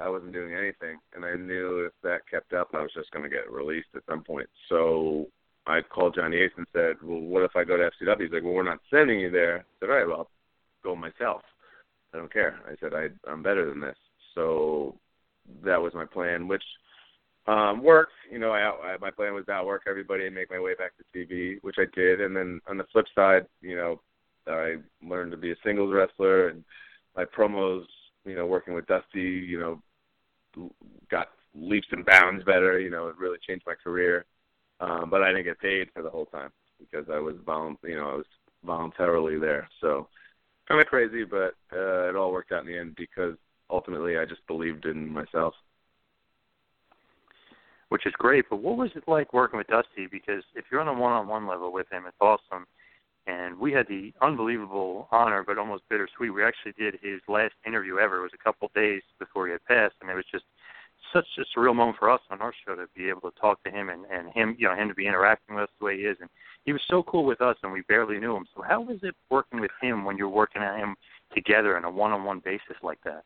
I wasn't doing anything, and I knew if that kept up, I was just going to get released at some point. So I called Johnny Ace and said, "Well, what if I go to FCW?" He's like, "Well, we're not sending you there." I said, "All right, well, I'll go myself. I don't care." I said, I, "I'm better than this." So that was my plan, which um worked. You know, I, I my plan was to outwork everybody and make my way back to TV, which I did. And then on the flip side, you know, I learned to be a singles wrestler, and my promos, you know, working with Dusty, you know, got leaps and bounds better. You know, it really changed my career. Um, but I didn't get paid for the whole time because I was volu- you know, I was voluntarily there. So kind of crazy, but uh, it all worked out in the end because ultimately I just believed in myself. Which is great, but what was it like working with Dusty? Because if you're on a one-on-one level with him, it's awesome. And we had the unbelievable honor, but almost bittersweet. We actually did his last interview ever. It was a couple of days before he had passed, and it was just such a surreal moment for us on our show to be able to talk to him and, and him, you know, him to be interacting with us the way he is. And he was so cool with us, and we barely knew him. So how was it working with him when you're working at him together on a one-on-one basis like that?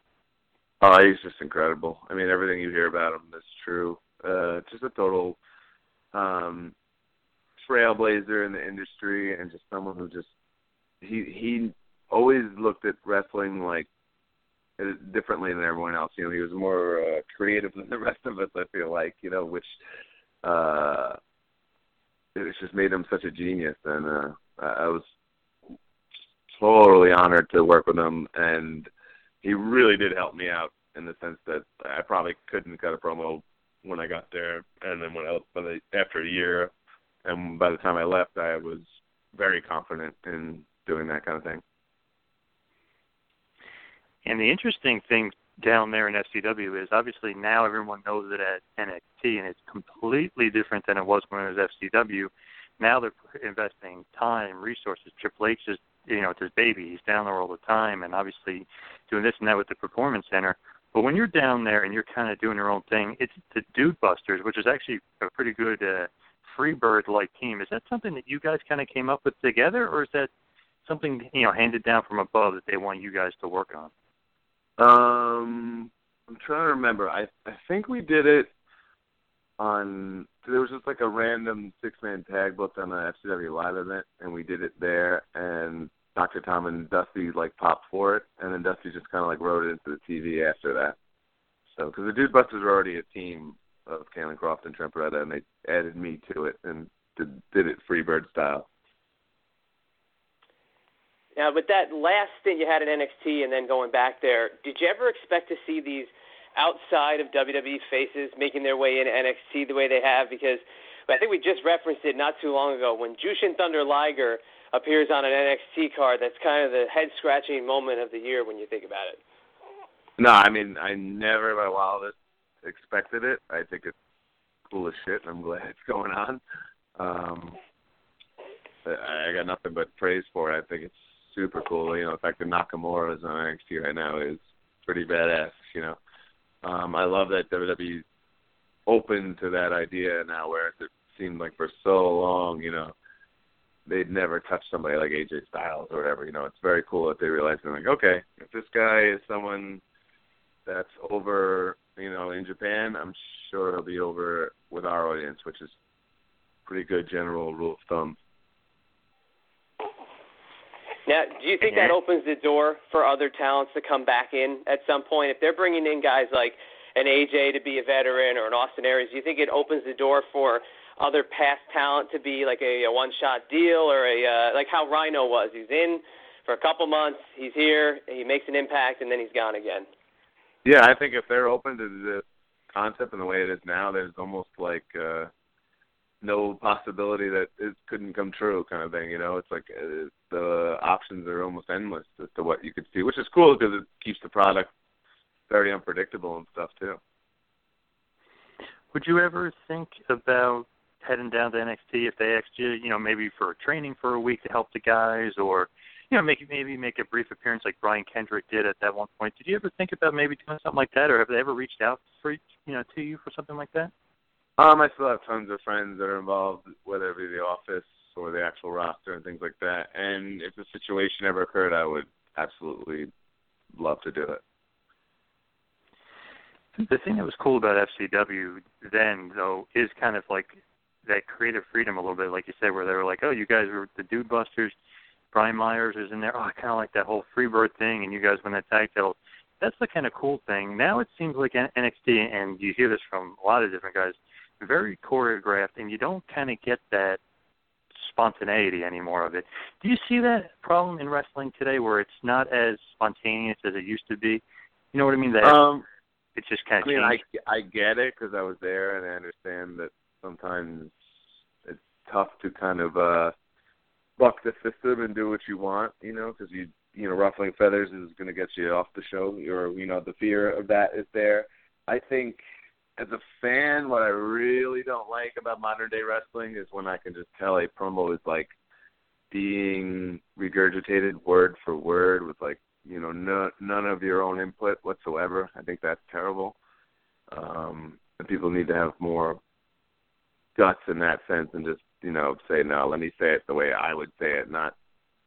Oh, he's just incredible. I mean, everything you hear about him is true. Uh, just a total um, trailblazer in the industry, and just someone who just he he always looked at wrestling like differently than everyone else. You know, he was more uh, creative than the rest of us. I feel like, you know, which uh, it's just made him such a genius. And uh, I was totally honored to work with him, and he really did help me out in the sense that I probably couldn't cut a promo when I got there, and then when I by the, after a year, and by the time I left, I was very confident in doing that kind of thing. And the interesting thing down there in FCW is obviously now everyone knows it at NXT, and it's completely different than it was when it was FCW. Now they're investing time, resources. Triple H is, you know, it's his baby. He's down there all the time, and obviously doing this and that with the Performance Center. But when you're down there and you're kind of doing your own thing, it's the Dude Busters, which is actually a pretty good uh, Freebird-like team. Is that something that you guys kind of came up with together, or is that something you know handed down from above that they want you guys to work on? Um, I'm trying to remember. I I think we did it on. There was just like a random six man tag booked on the FCW live event, and we did it there. And Dr. Tom and Dusty like popped for it, and then Dusty just kind of like wrote it into the TV after that. So, because the Dude Busters were already a team of Caylen Croft and Trent Barreta, and they added me to it and did, did it Freebird style. Now, with that last stint you had at NXT and then going back there, did you ever expect to see these outside of WWE faces making their way into NXT the way they have? Because I think we just referenced it not too long ago when Jushin Thunder Liger appears on an NXT card. That's kind of the head scratching moment of the year when you think about it. No, I mean I never in my wildest expected it. I think it's cool as shit, and I'm glad it's going on. Um, I got nothing but praise for it. I think it's super cool. You know, the fact that Nakamura is on NXT right now is pretty badass. You know, um, I love that WWE's open to that idea now, where it seemed like for so long, you know, they'd never touch somebody like AJ Styles or whatever. You know, it's very cool that they realize they're like, okay, if this guy is someone that's over, you know, in Japan, I'm sure he'll be over with our audience, which is pretty good general rule of thumb. Now, do you think that mm-hmm. opens the door for other talents to come back in at some point? If they're bringing in guys like an AJ to be a veteran or an Austin Aries, do you think it opens the door for other past talent to be like a, a one-shot deal or a uh, like how Rhino was? He's in for a couple months, he's here, he makes an impact, and then he's gone again. Yeah, I think if they're open to the concept and the way it is now, there's almost like uh no possibility that it couldn't come true kind of thing you know it's like uh, the options are almost endless as to what you could see which is cool because it keeps the product very unpredictable and stuff too would you ever think about heading down to NXT if they asked you, you know, maybe for training for a week to help the guys, or you know, make maybe make a brief appearance like Brian Kendrick did at that one point. Did you ever think about maybe doing something like that, or have they ever reached out for you know to you for something like that? Um, I still have tons of friends that are involved, whether it be the office or the actual roster and things like that. And if the situation ever occurred, I would absolutely love to do it. The thing that was cool about FCW then, though, is kind of like that creative freedom a little bit, like you said, where they were like, "Oh, you guys were the Dude Busters." Brian Myers is in there. Oh, I kind of like that whole Freebird thing, and you guys win that tag title. That's the kind of cool thing. Now it seems like NXT, and you hear this from a lot of different guys, very choreographed, and you don't kind of get that spontaneity anymore of it. Do you see that problem in wrestling today, where it's not as spontaneous as it used to be? You know what I mean? That um, it's just kind of I mean, changed. I I get it because I was there and I understand that sometimes it's tough to kind of uh buck the system and do what you want, you know, because you you know ruffling feathers is going to get you off the show, or you know the fear of that is there. I think as a fan, what I really don't like about modern day wrestling is when I can just tell a promo is like being regurgitated word for word with like you know no, none of your own input whatsoever. I think that's terrible. Um, and people need to have more guts in that sense and just you know say no let me say it the way i would say it not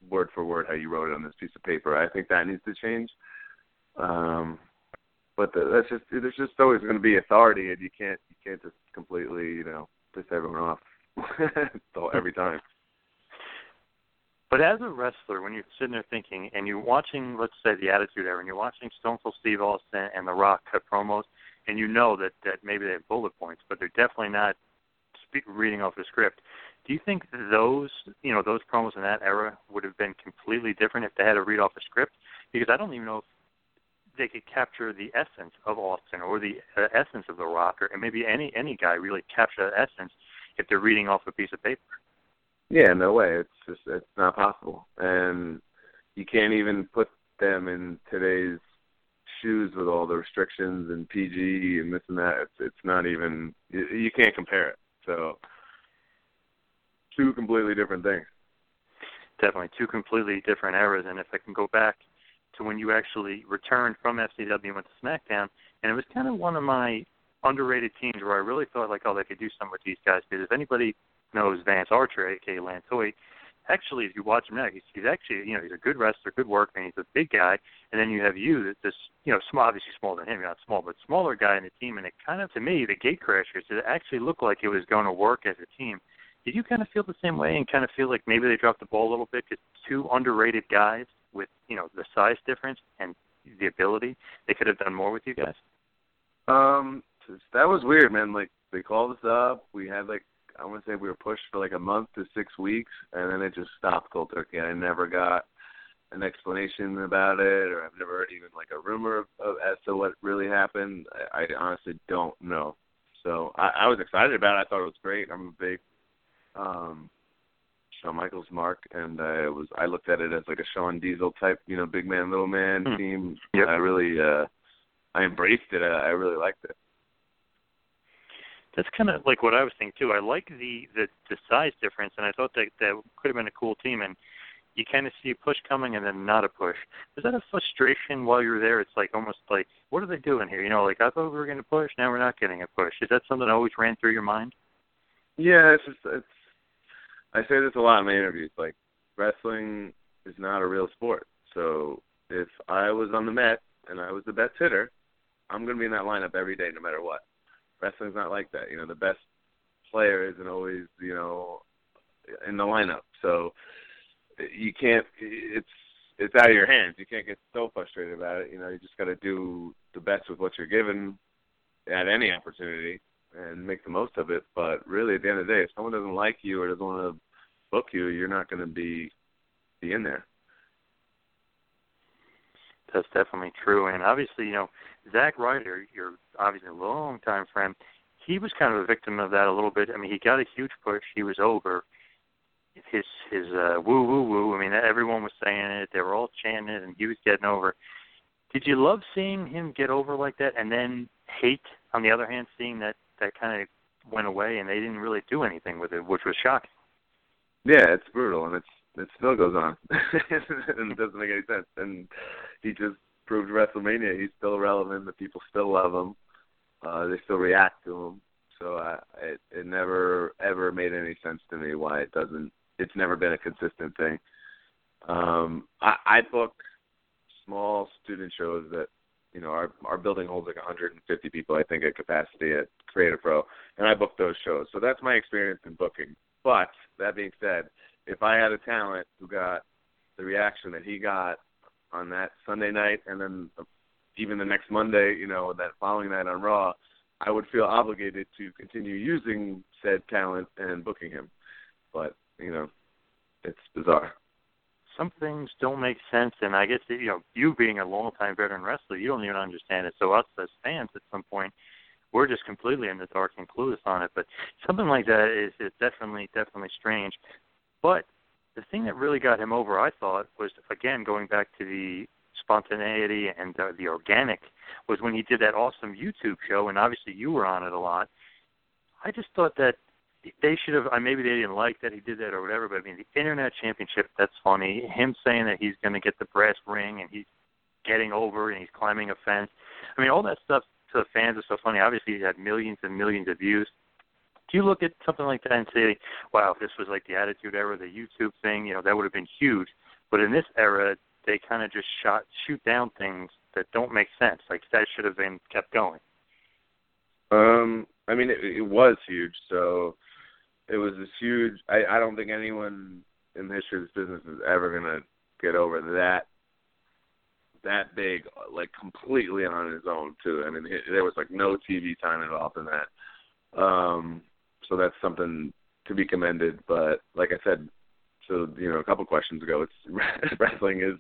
word for word how you wrote it on this piece of paper. I think that needs to change. Um but the, that's just there's just always going to be authority and you can't you can't just completely you know piss everyone off every time. But as a wrestler, when you're sitting there thinking and you're watching, let's say, the Attitude Era, and you're watching Stone Cold Steve Austin and The Rock cut promos, and you know that that maybe they have bullet points, but they're definitely not reading off the script. Do you think those, you know, those promos in that era would have been completely different if they had to read off a script? Because I don't even know if they could capture the essence of Austin or the uh, essence of The Rock, or and maybe any any guy really capture that essence if they're reading off a piece of paper. Yeah, no way. It's just it's not possible, and you can't even put them in today's shoes with all the restrictions and PG and this and that. It's it's not even you, you can't compare it. So two completely different things. Definitely two completely different eras. And if I can go back to when you actually returned from FCW and went to SmackDown, and it was kind of one of my underrated teams where I really thought like, oh, they could do something with these guys. Because if anybody knows Vance Archer, aka Lance Hoyt, actually, if you watch him now, he's, he's actually, you know, he's a good wrestler, good workman. He's a big guy, and then you have you, this, you know, small, obviously smaller than him, not small, but smaller guy in the team, and it kind of, to me, the gate crashers, it actually looked like it was going to work as a team. Did you kind of feel the same way, and kind of feel like maybe they dropped the ball a little bit because two underrated guys with, you know, the size difference and the ability, they could have done more with you guys? Um, that was weird, man. Like they called us up, we had like I want to say we were pushed for like a month to six weeks, and then it just stopped cold turkey. I never got an explanation about it, or I've never heard even like a rumor of, of as to what really happened. I, I honestly don't know. So I, I was excited about it. I thought it was great. I'm a big um Shawn Michaels mark, and uh, it was I looked at it as like a Shawn Diesel type, you know, big man, little man Hmm. team. Yep. I really uh I embraced it. I, I really liked it. That's kind of like what I was thinking too. I like the the the size difference, and I thought that that could have been a cool team. And you kind of see a push coming and then not a push. Was that a frustration while you were there? It's like almost like, what are they doing here? You know, like I thought we were getting a push, now we're not getting a push. Is that something that always ran through your mind? Yeah, it's just it's. I say this a lot in my interviews. Like wrestling is not a real sport. So if I was on the Met and I was the best hitter, I'm going to be in that lineup every day, no matter what. Wrestling's not like that. You know, the best player isn't always you know in the lineup. So you can't. It's it's out of your hands. You can't get so frustrated about it. You know, you just got to do the best with what you're given at any opportunity and make the most of it. But really, at the end of the day, if someone doesn't like you or doesn't want to book you, you're not going to be be in there. That's definitely true, and obviously, you know, Zack Ryder, your obviously a long time friend, he was kind of a victim of that a little bit. I mean, he got a huge push. He was over. His his uh, woo woo woo. I mean, everyone was saying it. They were all chanting it, and he was getting over. Did you love seeing him get over like that, and then hate on the other hand, seeing that that kind of went away and they didn't really do anything with it, which was shocking. Yeah, it's brutal, and it's it still goes on, and it doesn't make any sense. And he just proved WrestleMania. He's still relevant. The people still love him. Uh, they still react to him. So I, it, it never ever made any sense to me why it doesn't. It's never been a consistent thing. Um, I, I book small student shows that you know, our our building holds like 150 people, I think, at capacity at Create a Pro, and I book those shows. So that's my experience in booking. But that being said, if I had a talent who got the reaction that he got on that Sunday night, and then even the next Monday, you know, that following night on Raw, I would feel obligated to continue using said talent and booking him. But you know, it's bizarre some things don't make sense, and I guess you know you being a long-time veteran wrestler, you don't even understand it. So us as fans, at some point, we're just completely in the dark and clueless on it. But something like that is is definitely definitely strange. But the thing that really got him over, I thought, was again going back to the spontaneity and uh, the organic, was when he did that awesome YouTube show, and obviously you were on it a lot. I just thought that they should have. Maybe they didn't like that he did that or whatever. But I mean, the internet championship. That's funny. Him saying that he's going to get the brass ring and he's getting over and he's climbing a fence. I mean, all that stuff to the fans is so funny. Obviously, he had millions and millions of views. Do you look at something like that and say, "Wow, if this was like the Attitude Era, the YouTube thing, you know, that would have been huge." But in this era, they kind of just shot shoot down things that don't make sense. Like that should have been kept going. Um, I mean, it, it was huge. So it was this huge. I, I don't think anyone in the history of this business is ever gonna get over that that big, like completely on his own too. I mean, it, there was like no TV time involved in that. Um, so that's something to be commended. But like I said, so you know, a couple questions ago, it's wrestling is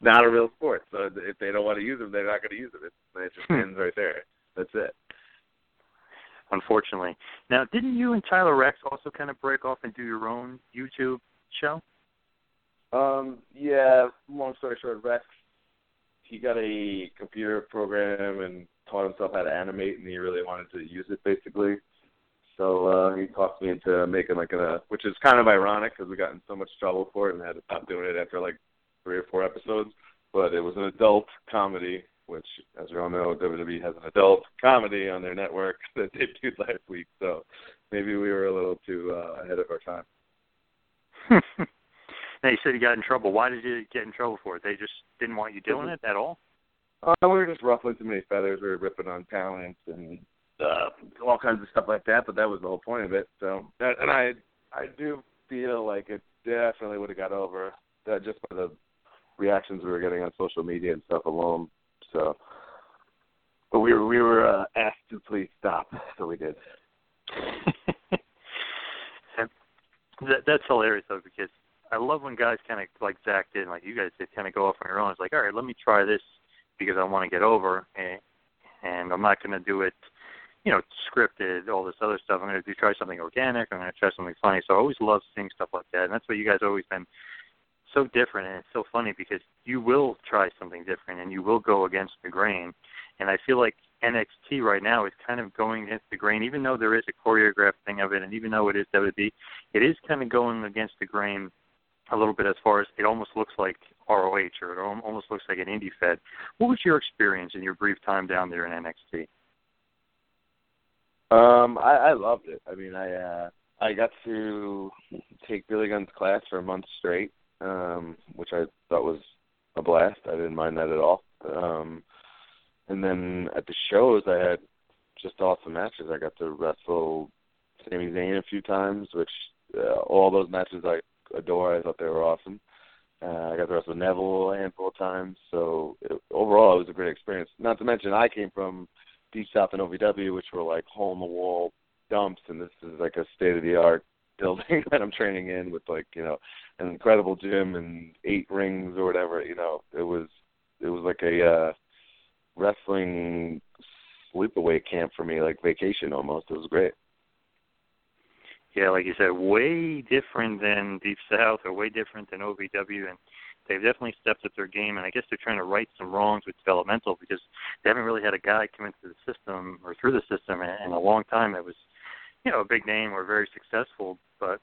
not a real sport. So if they don't want to use them, they're not going to use them. It, it just ends right there. That's it unfortunately. Now, didn't you and Tyler Reks also kind of break off and do your own YouTube show? Um, yeah. Long story short, Reks, he got a computer program and taught himself how to animate, and he really wanted to use it, basically. So uh, he talked me into making like a, which is kind of ironic because we got in so much trouble for it and had to stop doing it after like three or four episodes. But it was an adult comedy which, as we all know, WWE has an adult comedy on their network that they debuted last week. So maybe we were a little too uh, ahead of our time. now you said you got in trouble. Why did you get in trouble for it? They just didn't want you doing it at all. Uh, we were just ruffling too many feathers. We were ripping on talent and uh, all kinds of stuff like that. But that was the whole point of it. So, and I, I do feel like it definitely would have got over uh, just by the reactions we were getting on social media and stuff alone. So, but we were we were uh, asked to please stop, so we did. that, that's hilarious though, because I love when guys kind of like Zack did, like you guys did, kind of go off on your own. It's like, all right, let me try this because I want to get over, and and I'm not going to do it, you know, scripted, all this other stuff. I'm going to do try something organic. I'm going to try something funny. So I always love seeing stuff like that, and that's what you guys always been so different and it's so funny because you will try something different and you will go against the grain. And I feel like NXT right now is kind of going against the grain, even though there is a choreographed thing of it, and even though it is WWE, it is kind of going against the grain a little bit as far as it almost looks like ROH or it almost looks like an indie fed. What was your experience in your brief time down there in NXT? Um, I, I loved it. I mean, I uh, I got to take Billy Gunn's class for a month straight, um, which I thought was a blast. I didn't mind that at all. Um, and then at the shows, I had just awesome matches. I got to wrestle Sami Zayn a few times, which uh, all those matches I adore. I thought they were awesome. Uh, I got to wrestle Neville a handful of times. So it, overall, it was a great experience. Not to mention, I came from Deep South and OVW, which were like hole in the wall dumps, and this is like a state of the art building that I'm training in with like you know an incredible gym and eight rings or whatever. You know, it was it was like a uh, wrestling sleepaway camp for me, like vacation almost. It was great. Yeah, like you said, way different than Deep South or way different than OVW, and they've definitely stepped up their game. And I guess they're trying to right some wrongs with developmental because they haven't really had a guy come into the system or through the system in, a long time that was, you know, a big name or very successful. But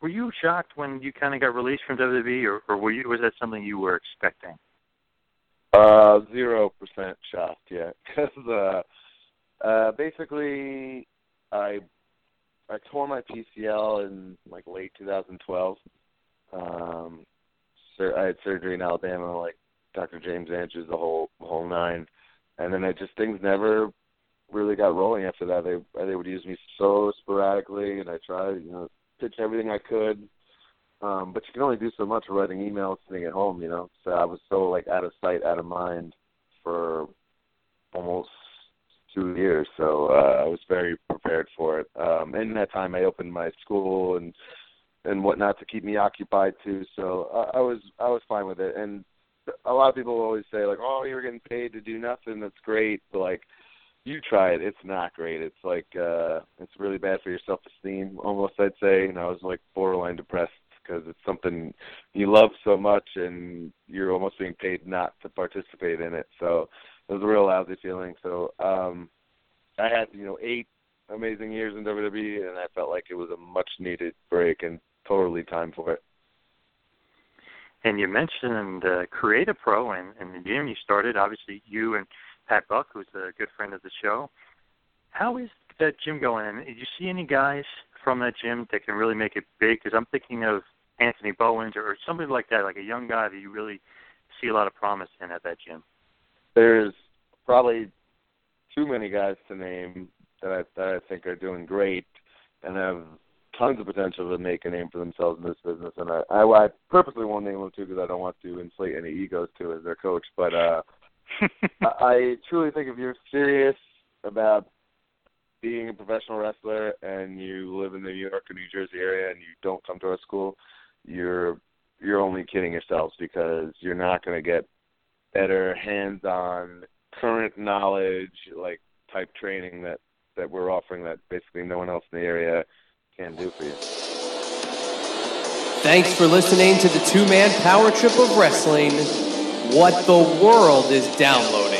were you shocked when you kind of got released from WWE, or, or were you was that something you were expecting? Uh, zero percent shocked. Yeah, because uh, uh, basically, I I tore my PCL in like late 2012. Um, sur- I had surgery in Alabama, like Dr. James Andrews, the whole whole nine, and then it just things never really got rolling after that. They they would use me so sporadically, and I tried, you know, pitch everything I could. Um, but you can only do so much writing emails sitting at home, you know. So I was so like out of sight, out of mind for almost two years. So uh, I was very prepared for it. Um, and in that time, I opened my school and and whatnot to keep me occupied too. So I, I was I was fine with it. And a lot of people always say like, "Oh, you're getting paid to do nothing. That's great." But like, you try it. It's not great. It's like uh it's really bad for your self esteem. Almost, I'd say. And I was like borderline depressed because it's something you love so much, and you're almost being paid not to participate in it. So it was a real lousy feeling. So um I had you know eight amazing years in WWE, and I felt like it was a much needed break and totally time for it. And you mentioned uh, Create a Pro and, and the gym you started. Obviously, you and Pat Buck, who's a good friend of the show. How is that gym going? And did you see any guys from that gym that can really make it big? Because I'm thinking of Anthony Bowens or somebody like that, like a young guy that you really see a lot of promise in at that gym. There's probably too many guys to name that I, that I think are doing great and have tons of potential to make a name for themselves in this business. And I, I, I purposely won't name them too because I don't want to inflate any egos too as their coach. But uh, I, I truly think if you're serious about being a professional wrestler and you live in the New York or New Jersey area and you don't come to our school, you're you're only kidding yourselves because you're not going to get better hands-on current knowledge like type training that that we're offering that basically no one else in the area can do for you. Thanks for listening to the two man power trip of wrestling. What the world is downloading.